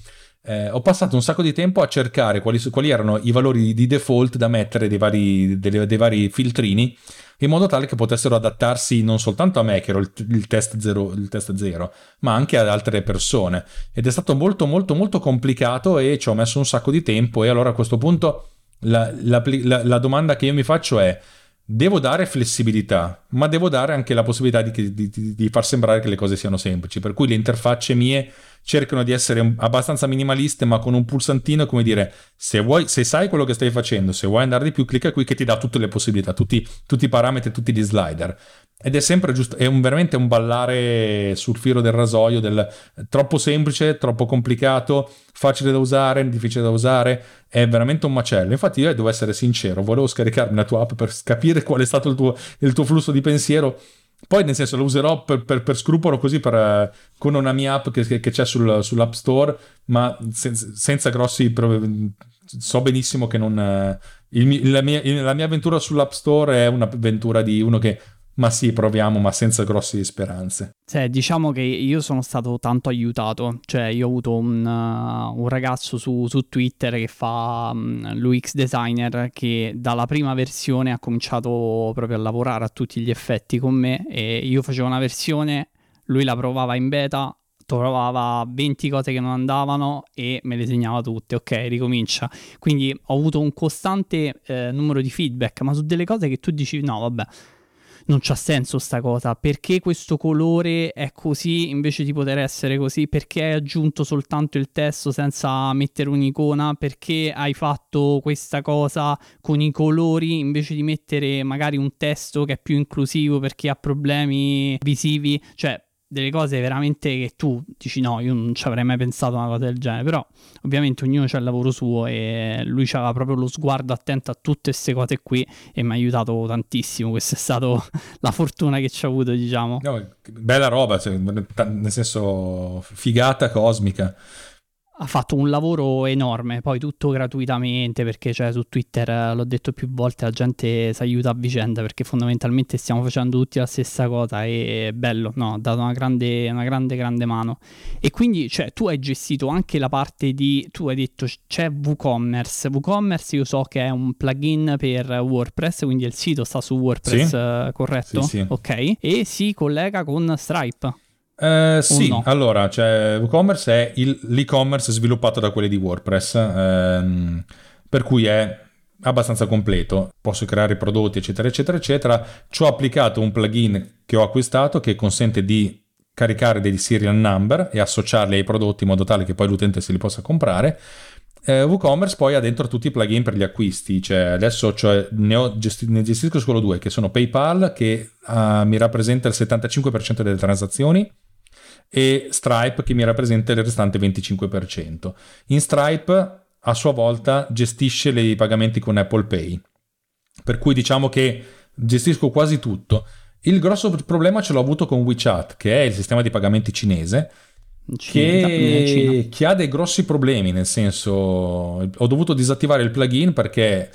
Eh, ho passato un sacco di tempo a cercare quali, quali erano i valori di default da mettere dei vari, dei, dei vari filtrini in modo tale che potessero adattarsi non soltanto a me, che ero il, il, test zero, il test zero, ma anche ad altre persone. Ed è stato molto, molto, molto complicato e ci ho messo un sacco di tempo. E allora a questo punto la, la, la, la domanda che io mi faccio è: devo dare flessibilità, ma devo dare anche la possibilità di, di, di, far sembrare che le cose siano semplici. Per cui le interfacce mie cercano di essere abbastanza minimaliste, ma con un pulsantino, come dire, se, vuoi, se sai quello che stai facendo, se vuoi andare di più, clicca qui che ti dà tutte le possibilità, tutti, tutti i parametri, tutti gli slider. Ed è sempre giusto, è un, veramente un ballare sul filo del rasoio, del troppo semplice, troppo complicato, facile da usare, difficile da usare, è veramente un macello. Infatti io devo essere sincero, volevo scaricarmi la tua app per capire qual è stato il tuo, il tuo flusso di pensiero poi, nel senso, lo userò per, per, per scrupolo così per, eh, con una mia app che, che c'è sul, sull'App Store, ma senza, senza grossi. So benissimo che non. Eh, il, la, mia, la mia avventura sull'App Store è un'avventura di uno che ma sì, proviamo, ma senza grosse speranze. Cioè, diciamo che io sono stato tanto aiutato. Cioè, io ho avuto un, uh, un ragazzo su, su, Twitter che fa um, l'UX designer che dalla prima versione ha cominciato proprio a lavorare a tutti gli effetti con me e io facevo una versione, lui la provava in beta, trovava 20 cose che non andavano e me le segnava tutte, ok, ricomincia. Quindi ho avuto un costante eh, numero di feedback, ma su delle cose che tu dici no, vabbè non c'ha senso sta cosa. Perché questo colore è così invece di poter essere così? Perché hai aggiunto soltanto il testo senza mettere un'icona? Perché hai fatto questa cosa con i colori invece di mettere magari un testo che è più inclusivo perché ha problemi visivi? Cioè, delle cose veramente che tu dici no, io non ci avrei mai pensato a una cosa del genere, però ovviamente ognuno ha il lavoro suo e lui aveva proprio lo sguardo attento a tutte queste cose qui e mi ha aiutato tantissimo, questa è stata la fortuna che ci ha avuto diciamo. No, bella roba, cioè, nel senso figata cosmica ha fatto un lavoro enorme, poi tutto gratuitamente perché cioè, su Twitter eh, l'ho detto più volte la gente si aiuta a vicenda perché fondamentalmente stiamo facendo tutti la stessa cosa e è bello, no, ha dato una grande, una grande, grande mano. E quindi cioè, tu hai gestito anche la parte di, tu hai detto c'è WooCommerce, WooCommerce io so che è un plugin per WordPress, quindi il sito sta su WordPress, sì. Eh, corretto? Sì, sì. Ok, e si collega con Stripe. Eh, sì, no? allora, cioè, WooCommerce è il, l'e-commerce sviluppato da quelli di WordPress, ehm, per cui è abbastanza completo, posso creare prodotti, eccetera, eccetera, eccetera. Ci ho applicato un plugin che ho acquistato che consente di caricare dei serial number e associarli ai prodotti in modo tale che poi l'utente se li possa comprare. Eh, WooCommerce poi ha dentro tutti i plugin per gli acquisti, cioè adesso cioè, ne, gesti- ne, gestisco solo due, che sono PayPal, che uh, mi rappresenta il 75% delle transazioni, e Stripe che mi rappresenta il restante 25%. In Stripe a sua volta gestisce i pagamenti con Apple Pay, per cui diciamo che gestisco quasi tutto. Il grosso problema ce l'ho avuto con WeChat, che è il sistema di pagamenti cinese, che, che, ha dei grossi problemi, nel senso ho dovuto disattivare il plugin perché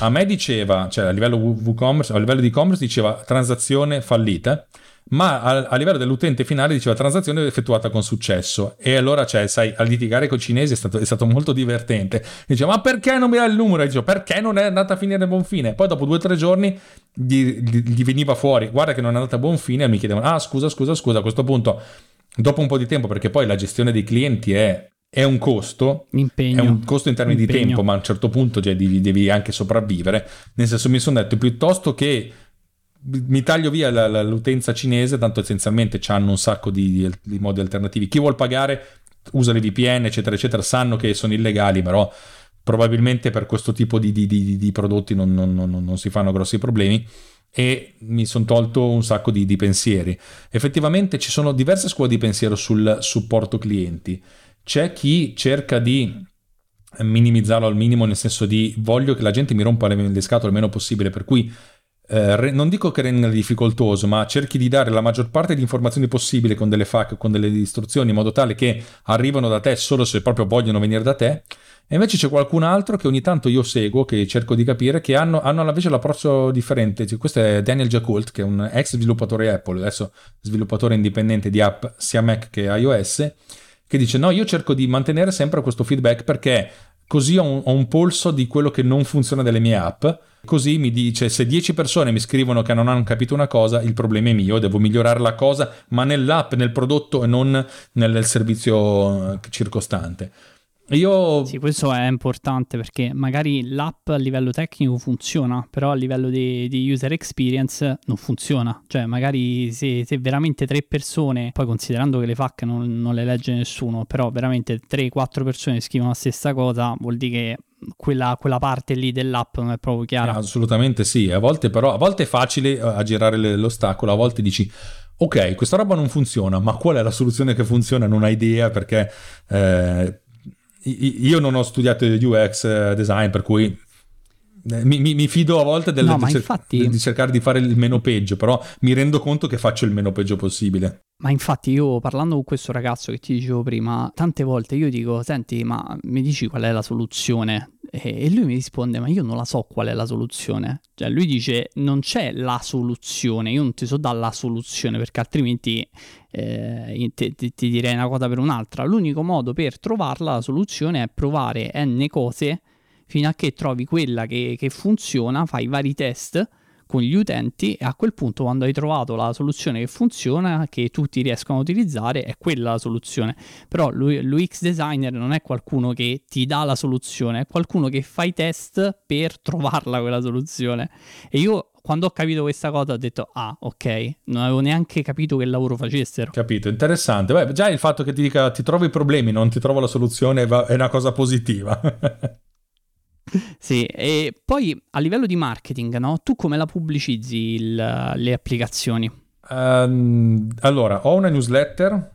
a me diceva, cioè a livello WooCommerce, a livello di e-commerce diceva transazione fallita ma a, a, livello dell'utente finale diceva transazione effettuata con successo. E allora cioè sai a litigare con i cinesi è stato, è stato molto divertente. Diceva ma perché non mi dà il numero? E dicevo perché non è andata a finire a buon fine? Poi dopo due o tre giorni gli, gli, veniva fuori guarda che non è andata a buon fine e mi chiedevano ah scusa scusa scusa a questo punto dopo un po' di tempo perché poi la gestione dei clienti è è un costo, Impegno. è un costo in termini Impegno. di tempo, ma a un certo punto cioè, devi, devi, anche sopravvivere. Nel senso, mi sono detto piuttosto che mi taglio via la, la, l'utenza cinese, tanto essenzialmente hanno un sacco di, di, modi alternativi. Chi vuol pagare usa le VPN, eccetera, eccetera, sanno che sono illegali, però probabilmente per questo tipo di, di, di, di prodotti non, non, non, non, si fanno grossi problemi e mi sono tolto un sacco di, pensieri. Effettivamente ci sono diverse scuole di pensiero sul supporto clienti. C'è chi cerca di minimizzarlo al minimo, nel senso di voglio che la gente mi rompa le, le scatole il meno possibile, per cui eh, non dico che renda difficoltoso, ma cerchi di dare la maggior parte di informazioni possibile con delle FAQ, con delle istruzioni, in modo tale che arrivano da te solo se proprio vogliono venire da te. E invece c'è qualcun altro che ogni tanto io seguo, che cerco di capire, che hanno, hanno invece l'approccio differente. Questo è Daniel Jakult, che è un ex sviluppatore Apple, adesso sviluppatore indipendente di app sia Mac che iOS, che dice no, io cerco di mantenere sempre questo feedback perché così ho un, ho un polso di quello che non funziona delle mie app Così mi dice se 10 persone mi scrivono che non hanno capito una cosa, il problema è mio, devo migliorare la cosa, ma nell'app, nel prodotto e non nel servizio eh, circostante. Io... Sì, questo è importante perché magari l'app a livello tecnico funziona, però a livello di, di user experience non funziona. Cioè, magari se, se, veramente tre persone, poi considerando che le FAC non, non le legge nessuno, però veramente 3-4 persone scrivono la stessa cosa, vuol dire che quella, quella, parte lì dell'app non è proprio chiara. Eh, assolutamente sì, a volte però a volte è facile eh, aggirare l'ostacolo, a volte dici ok, questa roba non funziona, ma qual è la soluzione che funziona? Non hai idea perché eh, io non ho studiato UX eh, design, per cui mi, mi, mi, fido a volte del, no, di, cer- infatti... di, cercare di fare il meno peggio, però mi rendo conto che faccio il meno peggio possibile. Ma infatti io parlando con questo ragazzo che ti dicevo prima, tante volte io dico, senti, ma mi dici qual è la soluzione? E lui mi risponde, ma io non la so qual è la soluzione. Cioè lui dice, non c'è la soluzione, io non ti so dare la soluzione perché altrimenti eh, ti, ti, ti direi una cosa per un'altra. L'unico modo per trovarla, la soluzione, è provare n cose fino a che trovi quella che, che funziona, fai vari test con gli utenti e a quel punto quando hai trovato la soluzione che funziona, che tutti riescono a utilizzare, è quella la soluzione. Però l'UX designer non è qualcuno che ti dà la soluzione, è qualcuno che fa i test per trovarla quella soluzione. E io quando ho capito questa cosa ho detto ah ok non avevo neanche capito che lavoro facessero capito interessante Beh, già il fatto che ti dica ti trovo i problemi non ti trovo la soluzione è una cosa positiva sì, e poi a livello di marketing, no? Tu come la pubblicizzi il, le applicazioni? Um, allora, ho una newsletter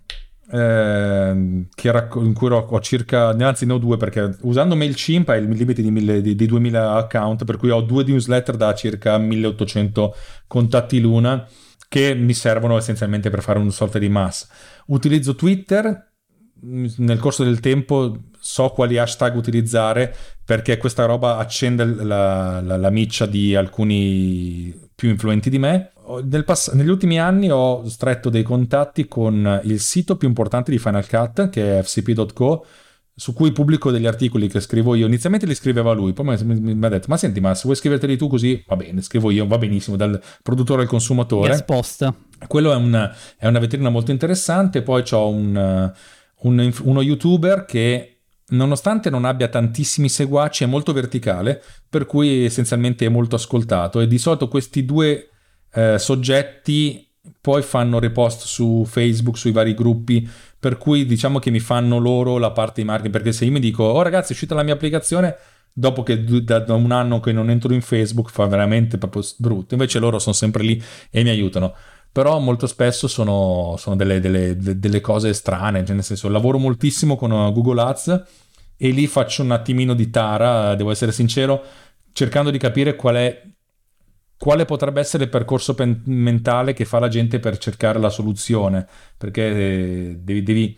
eh, racco- in cui ho, ho, circa, anzi ne ho due perché usando MailChimp hai il limite di, mille, di, di 2000 account, per cui ho due newsletter da circa 1800 contatti l'una che mi servono essenzialmente per fare una sorta di mass. Utilizzo Twitter nel corso del tempo so quali hashtag utilizzare perché questa roba accende la, la, la miccia di alcuni più influenti di me. Nel pass- negli ultimi anni ho stretto dei contatti con il sito più importante di Final Cut che è fcp.co su cui pubblico degli articoli che scrivo io. Inizialmente li scriveva lui, poi mi, mi, mi ha detto: Ma senti, ma se vuoi scriverteli tu così, va bene, scrivo io, va benissimo, dal produttore al consumatore. Yes, post. Quello è, un, è, una vetrina molto interessante. Poi ho un un, uno youtuber che nonostante non abbia tantissimi seguaci è molto verticale, per cui essenzialmente è molto ascoltato. E di solito questi due eh, soggetti poi fanno repost su Facebook, sui vari gruppi, per cui diciamo che mi fanno loro la parte di marketing, perché se io mi dico, oh ragazzi è uscita la mia applicazione, dopo che da, un anno che non entro in Facebook fa veramente proprio brutto, invece loro sono sempre lì e mi aiutano però molto spesso sono, sono delle, delle, delle, cose strane, cioè nel senso lavoro moltissimo con uh, Google Ads e lì faccio un attimino di tara, devo essere sincero, cercando di capire qual è, quale potrebbe essere il percorso pen- mentale che fa la gente per cercare la soluzione, perché eh, devi, devi,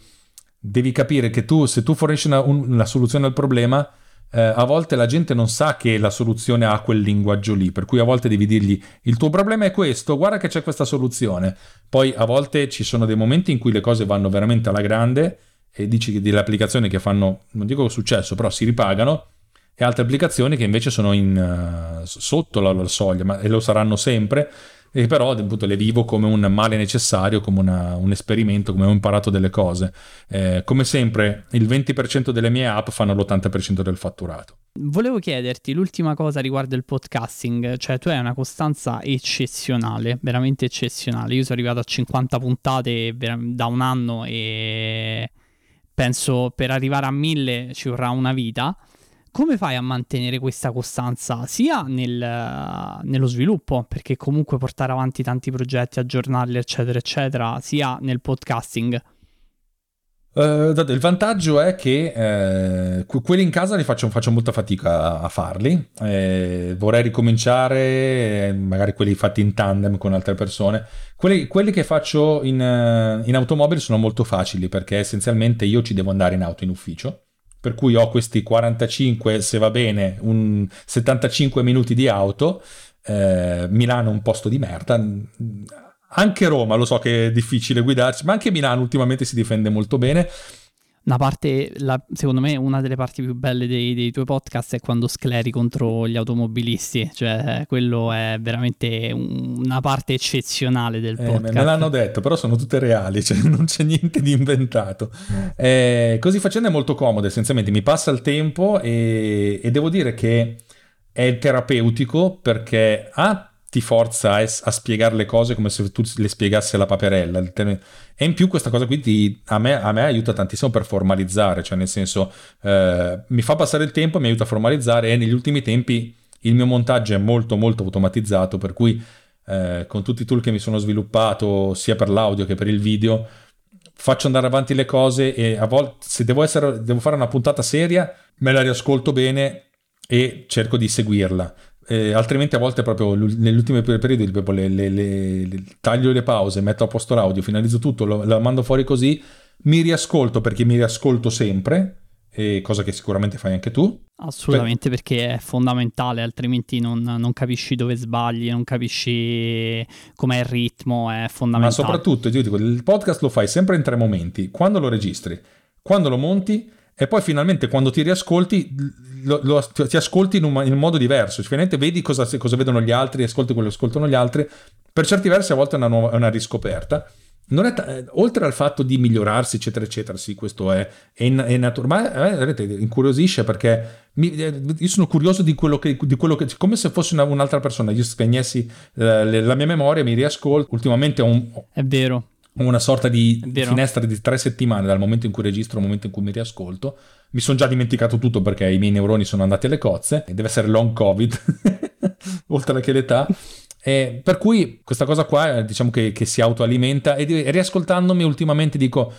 devi, capire che tu, se tu fornisci una, un, una soluzione al problema, eh, a volte la gente non sa che la soluzione ha quel linguaggio lì, per cui a volte devi dirgli il tuo problema è questo, guarda che c'è questa soluzione. Poi a volte ci sono dei momenti in cui le cose vanno veramente alla grande e dici delle applicazioni che fanno, non dico successo, però si ripagano e altre applicazioni che invece sono in, uh, sotto la, la soglia ma, e lo saranno sempre e però appunto le vivo come un male necessario, come una, un esperimento, come ho imparato delle cose. Eh, come sempre, il 20% delle mie app fanno l'80% del fatturato. Volevo chiederti l'ultima cosa riguardo il podcasting, cioè tu hai una costanza eccezionale, veramente eccezionale. Io sono arrivato a 50 puntate da un anno e penso per arrivare a 1000 ci vorrà una vita. Come fai a mantenere questa costanza sia nel, nello sviluppo, perché comunque portare avanti tanti progetti, aggiornarli, eccetera, eccetera, sia nel podcasting? Uh, il vantaggio è che eh, quelli in casa li faccio, faccio molta fatica a, farli. Eh, vorrei ricominciare, eh, magari quelli fatti in tandem con altre persone. Quelli, quelli che faccio in, uh, in, automobile sono molto facili perché essenzialmente io ci devo andare in auto in ufficio. Per cui ho questi 45, se va bene, un 75 minuti di auto. Eh, Milano è un posto di merda anche Roma, lo so che è difficile guidarci, ma anche Milano ultimamente si difende molto bene. Una parte, la, secondo me, una delle parti più belle dei, dei, tuoi podcast è quando scleri contro gli automobilisti, cioè quello è veramente una parte eccezionale del eh, podcast. Me l'hanno detto, però sono tutte reali, cioè non c'è niente di inventato. Eh, così facendo è molto comodo, essenzialmente mi passa il tempo e, e devo dire che è terapeutico perché ha ti forza a, a, spiegare le cose come se tu le spiegassi alla paperella. E in più questa cosa qui ti, a, me, a, me, aiuta tantissimo per formalizzare, cioè nel senso eh, mi fa passare il tempo, mi aiuta a formalizzare e negli ultimi tempi il mio montaggio è molto molto automatizzato, per cui eh, con tutti i tool che mi sono sviluppato sia per l'audio che per il video faccio andare avanti le cose e a volte se devo, essere, devo fare una puntata seria me la riascolto bene e cerco di seguirla eh, altrimenti a volte proprio negli ultimi periodi le, le, le, taglio le pause, metto a posto l'audio, finalizzo tutto, lo, lo mando fuori così, mi riascolto perché mi riascolto sempre, cosa che sicuramente fai anche tu. Assolutamente per... perché è fondamentale, altrimenti non, non, capisci dove sbagli, non capisci com'è il ritmo, è fondamentale. Ma soprattutto, io dico, il podcast lo fai sempre in tre momenti, quando lo registri, quando lo monti e poi finalmente quando ti riascolti lo, lo, ti ascolti in un, in un, modo diverso, finalmente vedi cosa, cosa, vedono gli altri, ascolti quello che ascoltano gli altri, per certi versi a volte è una, nuova, è una riscoperta. T- eh, oltre al fatto di migliorarsi, eccetera, eccetera, sì, questo è, è, è naturale, ma eh, vedete, incuriosisce perché mi, eh, io sono curioso di quello che, di quello che come se fosse una, un'altra persona, io spegnessi eh, la mia memoria, mi riascolto, ultimamente ho un... È vero una sorta di finestra di tre settimane dal momento in cui registro al momento in cui mi riascolto. Mi sono già dimenticato tutto perché i miei neuroni sono andati alle cozze e deve essere long covid, oltre che l'età. E per cui questa cosa qua diciamo che, che si autoalimenta e riascoltandomi ultimamente dico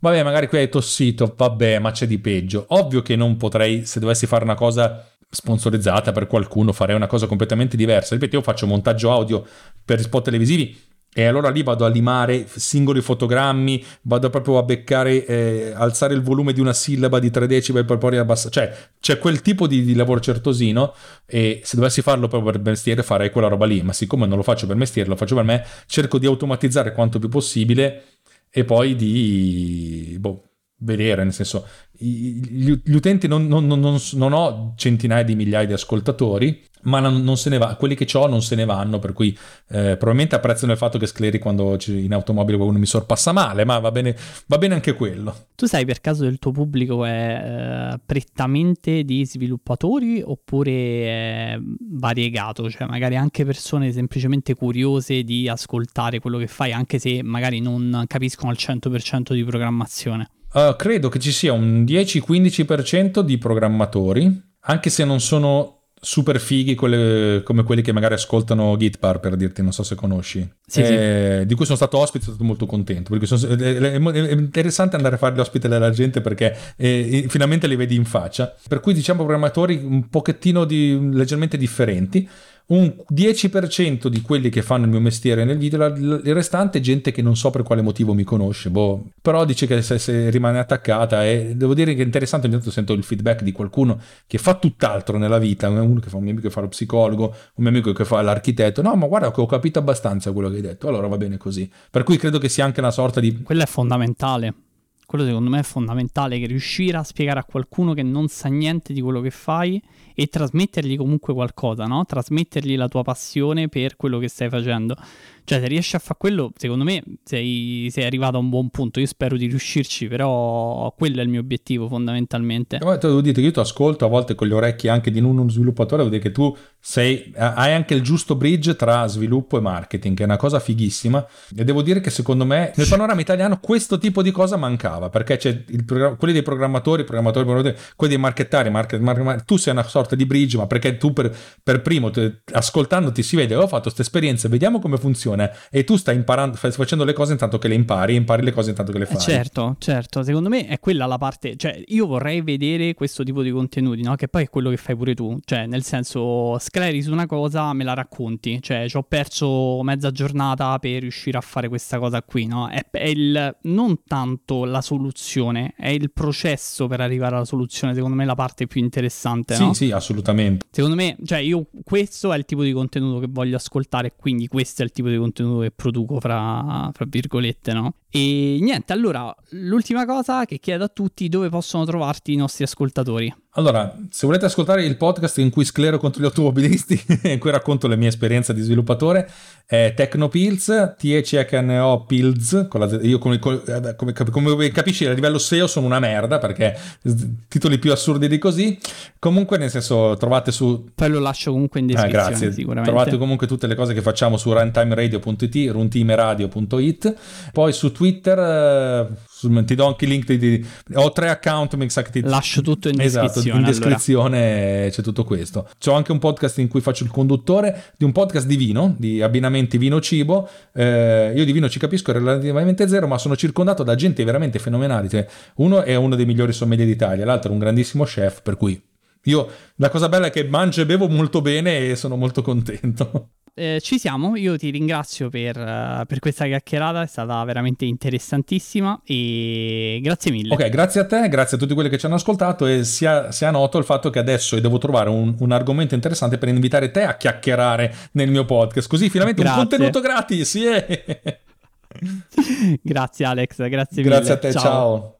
vabbè magari qui hai tossito, vabbè ma c'è di peggio. Ovvio che non potrei, se dovessi fare una cosa sponsorizzata per qualcuno, farei una cosa completamente diversa. Ripeto, io faccio montaggio audio per spot televisivi e allora lì vado a limare singoli fotogrammi, vado proprio a beccare, eh, alzare il volume di una sillaba di 3 decibel per poi abbassare. Cioè, c'è quel tipo di, di, lavoro certosino e se dovessi farlo proprio per mestiere farei quella roba lì. Ma siccome non lo faccio per mestiere, lo faccio per me, cerco di automatizzare quanto più possibile e poi di... Boh, vedere, nel senso, gli, gli utenti non, non, non, non, ho centinaia di migliaia di ascoltatori, ma non, se ne va, quelli che ho non se ne vanno, per cui eh, probabilmente apprezzano il fatto che scleri quando in automobile qualcuno mi sorpassa male, ma va bene, va bene anche quello. Tu sai per caso il tuo pubblico è eh, prettamente di sviluppatori oppure è variegato, cioè magari anche persone semplicemente curiose di ascoltare quello che fai, anche se magari non capiscono al 100% di programmazione? Uh, credo che ci sia un 10-15% di programmatori, anche se non sono super fighi quelle, come quelli che magari ascoltano Gitpar per dirti, non so se conosci. Sì, eh, sì. Di cui sono stato ospite, sono stato molto contento perché sono, è, è, interessante andare a fare gli ospiti della gente perché eh, finalmente li vedi in faccia. Per cui diciamo programmatori un pochettino di, leggermente differenti un 10% di quelli che fanno il mio mestiere nel video, il restante è gente che non so per quale motivo mi conosce, boh. però dice che se, se rimane attaccata e devo dire che è interessante, ogni tanto sento il feedback di qualcuno che fa tutt'altro nella vita, uno che fa un mio amico che fa lo psicologo, un mio amico che fa l'architetto, no ma guarda che ho capito abbastanza quello che hai detto, allora va bene così. Per cui credo che sia anche una sorta di... Quello è fondamentale quello secondo me è fondamentale che riuscire a spiegare a qualcuno che non sa niente di quello che fai e trasmettergli comunque qualcosa, no? Trasmettergli la tua passione per quello che stai facendo. Cioè, se riesci a fare quello, secondo me sei, sei, arrivato a un buon punto. Io spero di riuscirci, però quello è il mio obiettivo fondamentalmente. Ma te devo dire, io ti ascolto a volte con le orecchie anche di uno sviluppatore, vuol dire che tu sei, hai anche il giusto bridge tra sviluppo e marketing, che è una cosa fighissima. E devo dire che secondo me nel panorama italiano questo tipo di cosa mancava, perché c'è il, quelli dei programmatori, programmatori, programmatori, quelli dei markettari, market, market, tu sei una sorta di bridge, ma perché tu per, per primo, te, ascoltandoti si vede, ho fatto questa esperienza, vediamo come funziona funziona e tu stai imparando, stai facendo le cose intanto che le impari, impari le cose intanto che le fai. Certo, certo, secondo me è quella la parte, cioè io vorrei vedere questo tipo di contenuti, no? Che poi è quello che fai pure tu, cioè nel senso scleri su una cosa, me la racconti, cioè ci ho perso mezza giornata per riuscire a fare questa cosa qui, no? È, è il, non tanto la soluzione, è il processo per arrivare alla soluzione, secondo me è la parte più interessante, Sì, no? sì, assolutamente. Secondo me, cioè io questo è il tipo di contenuto che voglio ascoltare, quindi questo è il tipo di contenuto che produco, fra, fra virgolette, no? E niente, allora, l'ultima cosa che chiedo a tutti, dove possono trovarti i nostri ascoltatori? Allora, se volete ascoltare il podcast in cui sclero contro gli automobilisti, in cui racconto la mia esperienza di sviluppatore, è Tecnopills, T-E-C-H-N-O Pills, io come, come, come, capisci a livello SEO sono una merda perché titoli più assurdi di così, comunque nel senso trovate su... Poi lo lascio comunque in descrizione ah, grazie. sicuramente. Trovate comunque tutte le cose che facciamo su runtimeradio.it, runtimeradio.it, poi su Twitter eh, ti do anche il link di, di, ho tre account mi sa che ti lascio tutto in esatto, descrizione in descrizione allora. c'è tutto questo. C'ho anche un podcast in cui faccio il conduttore di un podcast di vino di abbinamenti vino cibo eh, io di vino ci capisco relativamente zero ma sono circondato da gente veramente fenomenale. Cioè, uno è uno dei migliori sommelier d'Italia l'altro è un grandissimo chef per cui io la cosa bella è che mangio e bevo molto bene e sono molto contento eh, ci siamo, io ti ringrazio per, uh, per, questa chiacchierata, è stata veramente interessantissima e grazie mille. Ok, grazie a te, grazie a tutti quelli che ci hanno ascoltato e sia, sia noto il fatto che adesso devo trovare un, un, argomento interessante per invitare te a chiacchierare nel mio podcast, così finalmente grazie. un contenuto gratis. Yeah. grazie Alex, grazie mille. Grazie a te, ciao. ciao.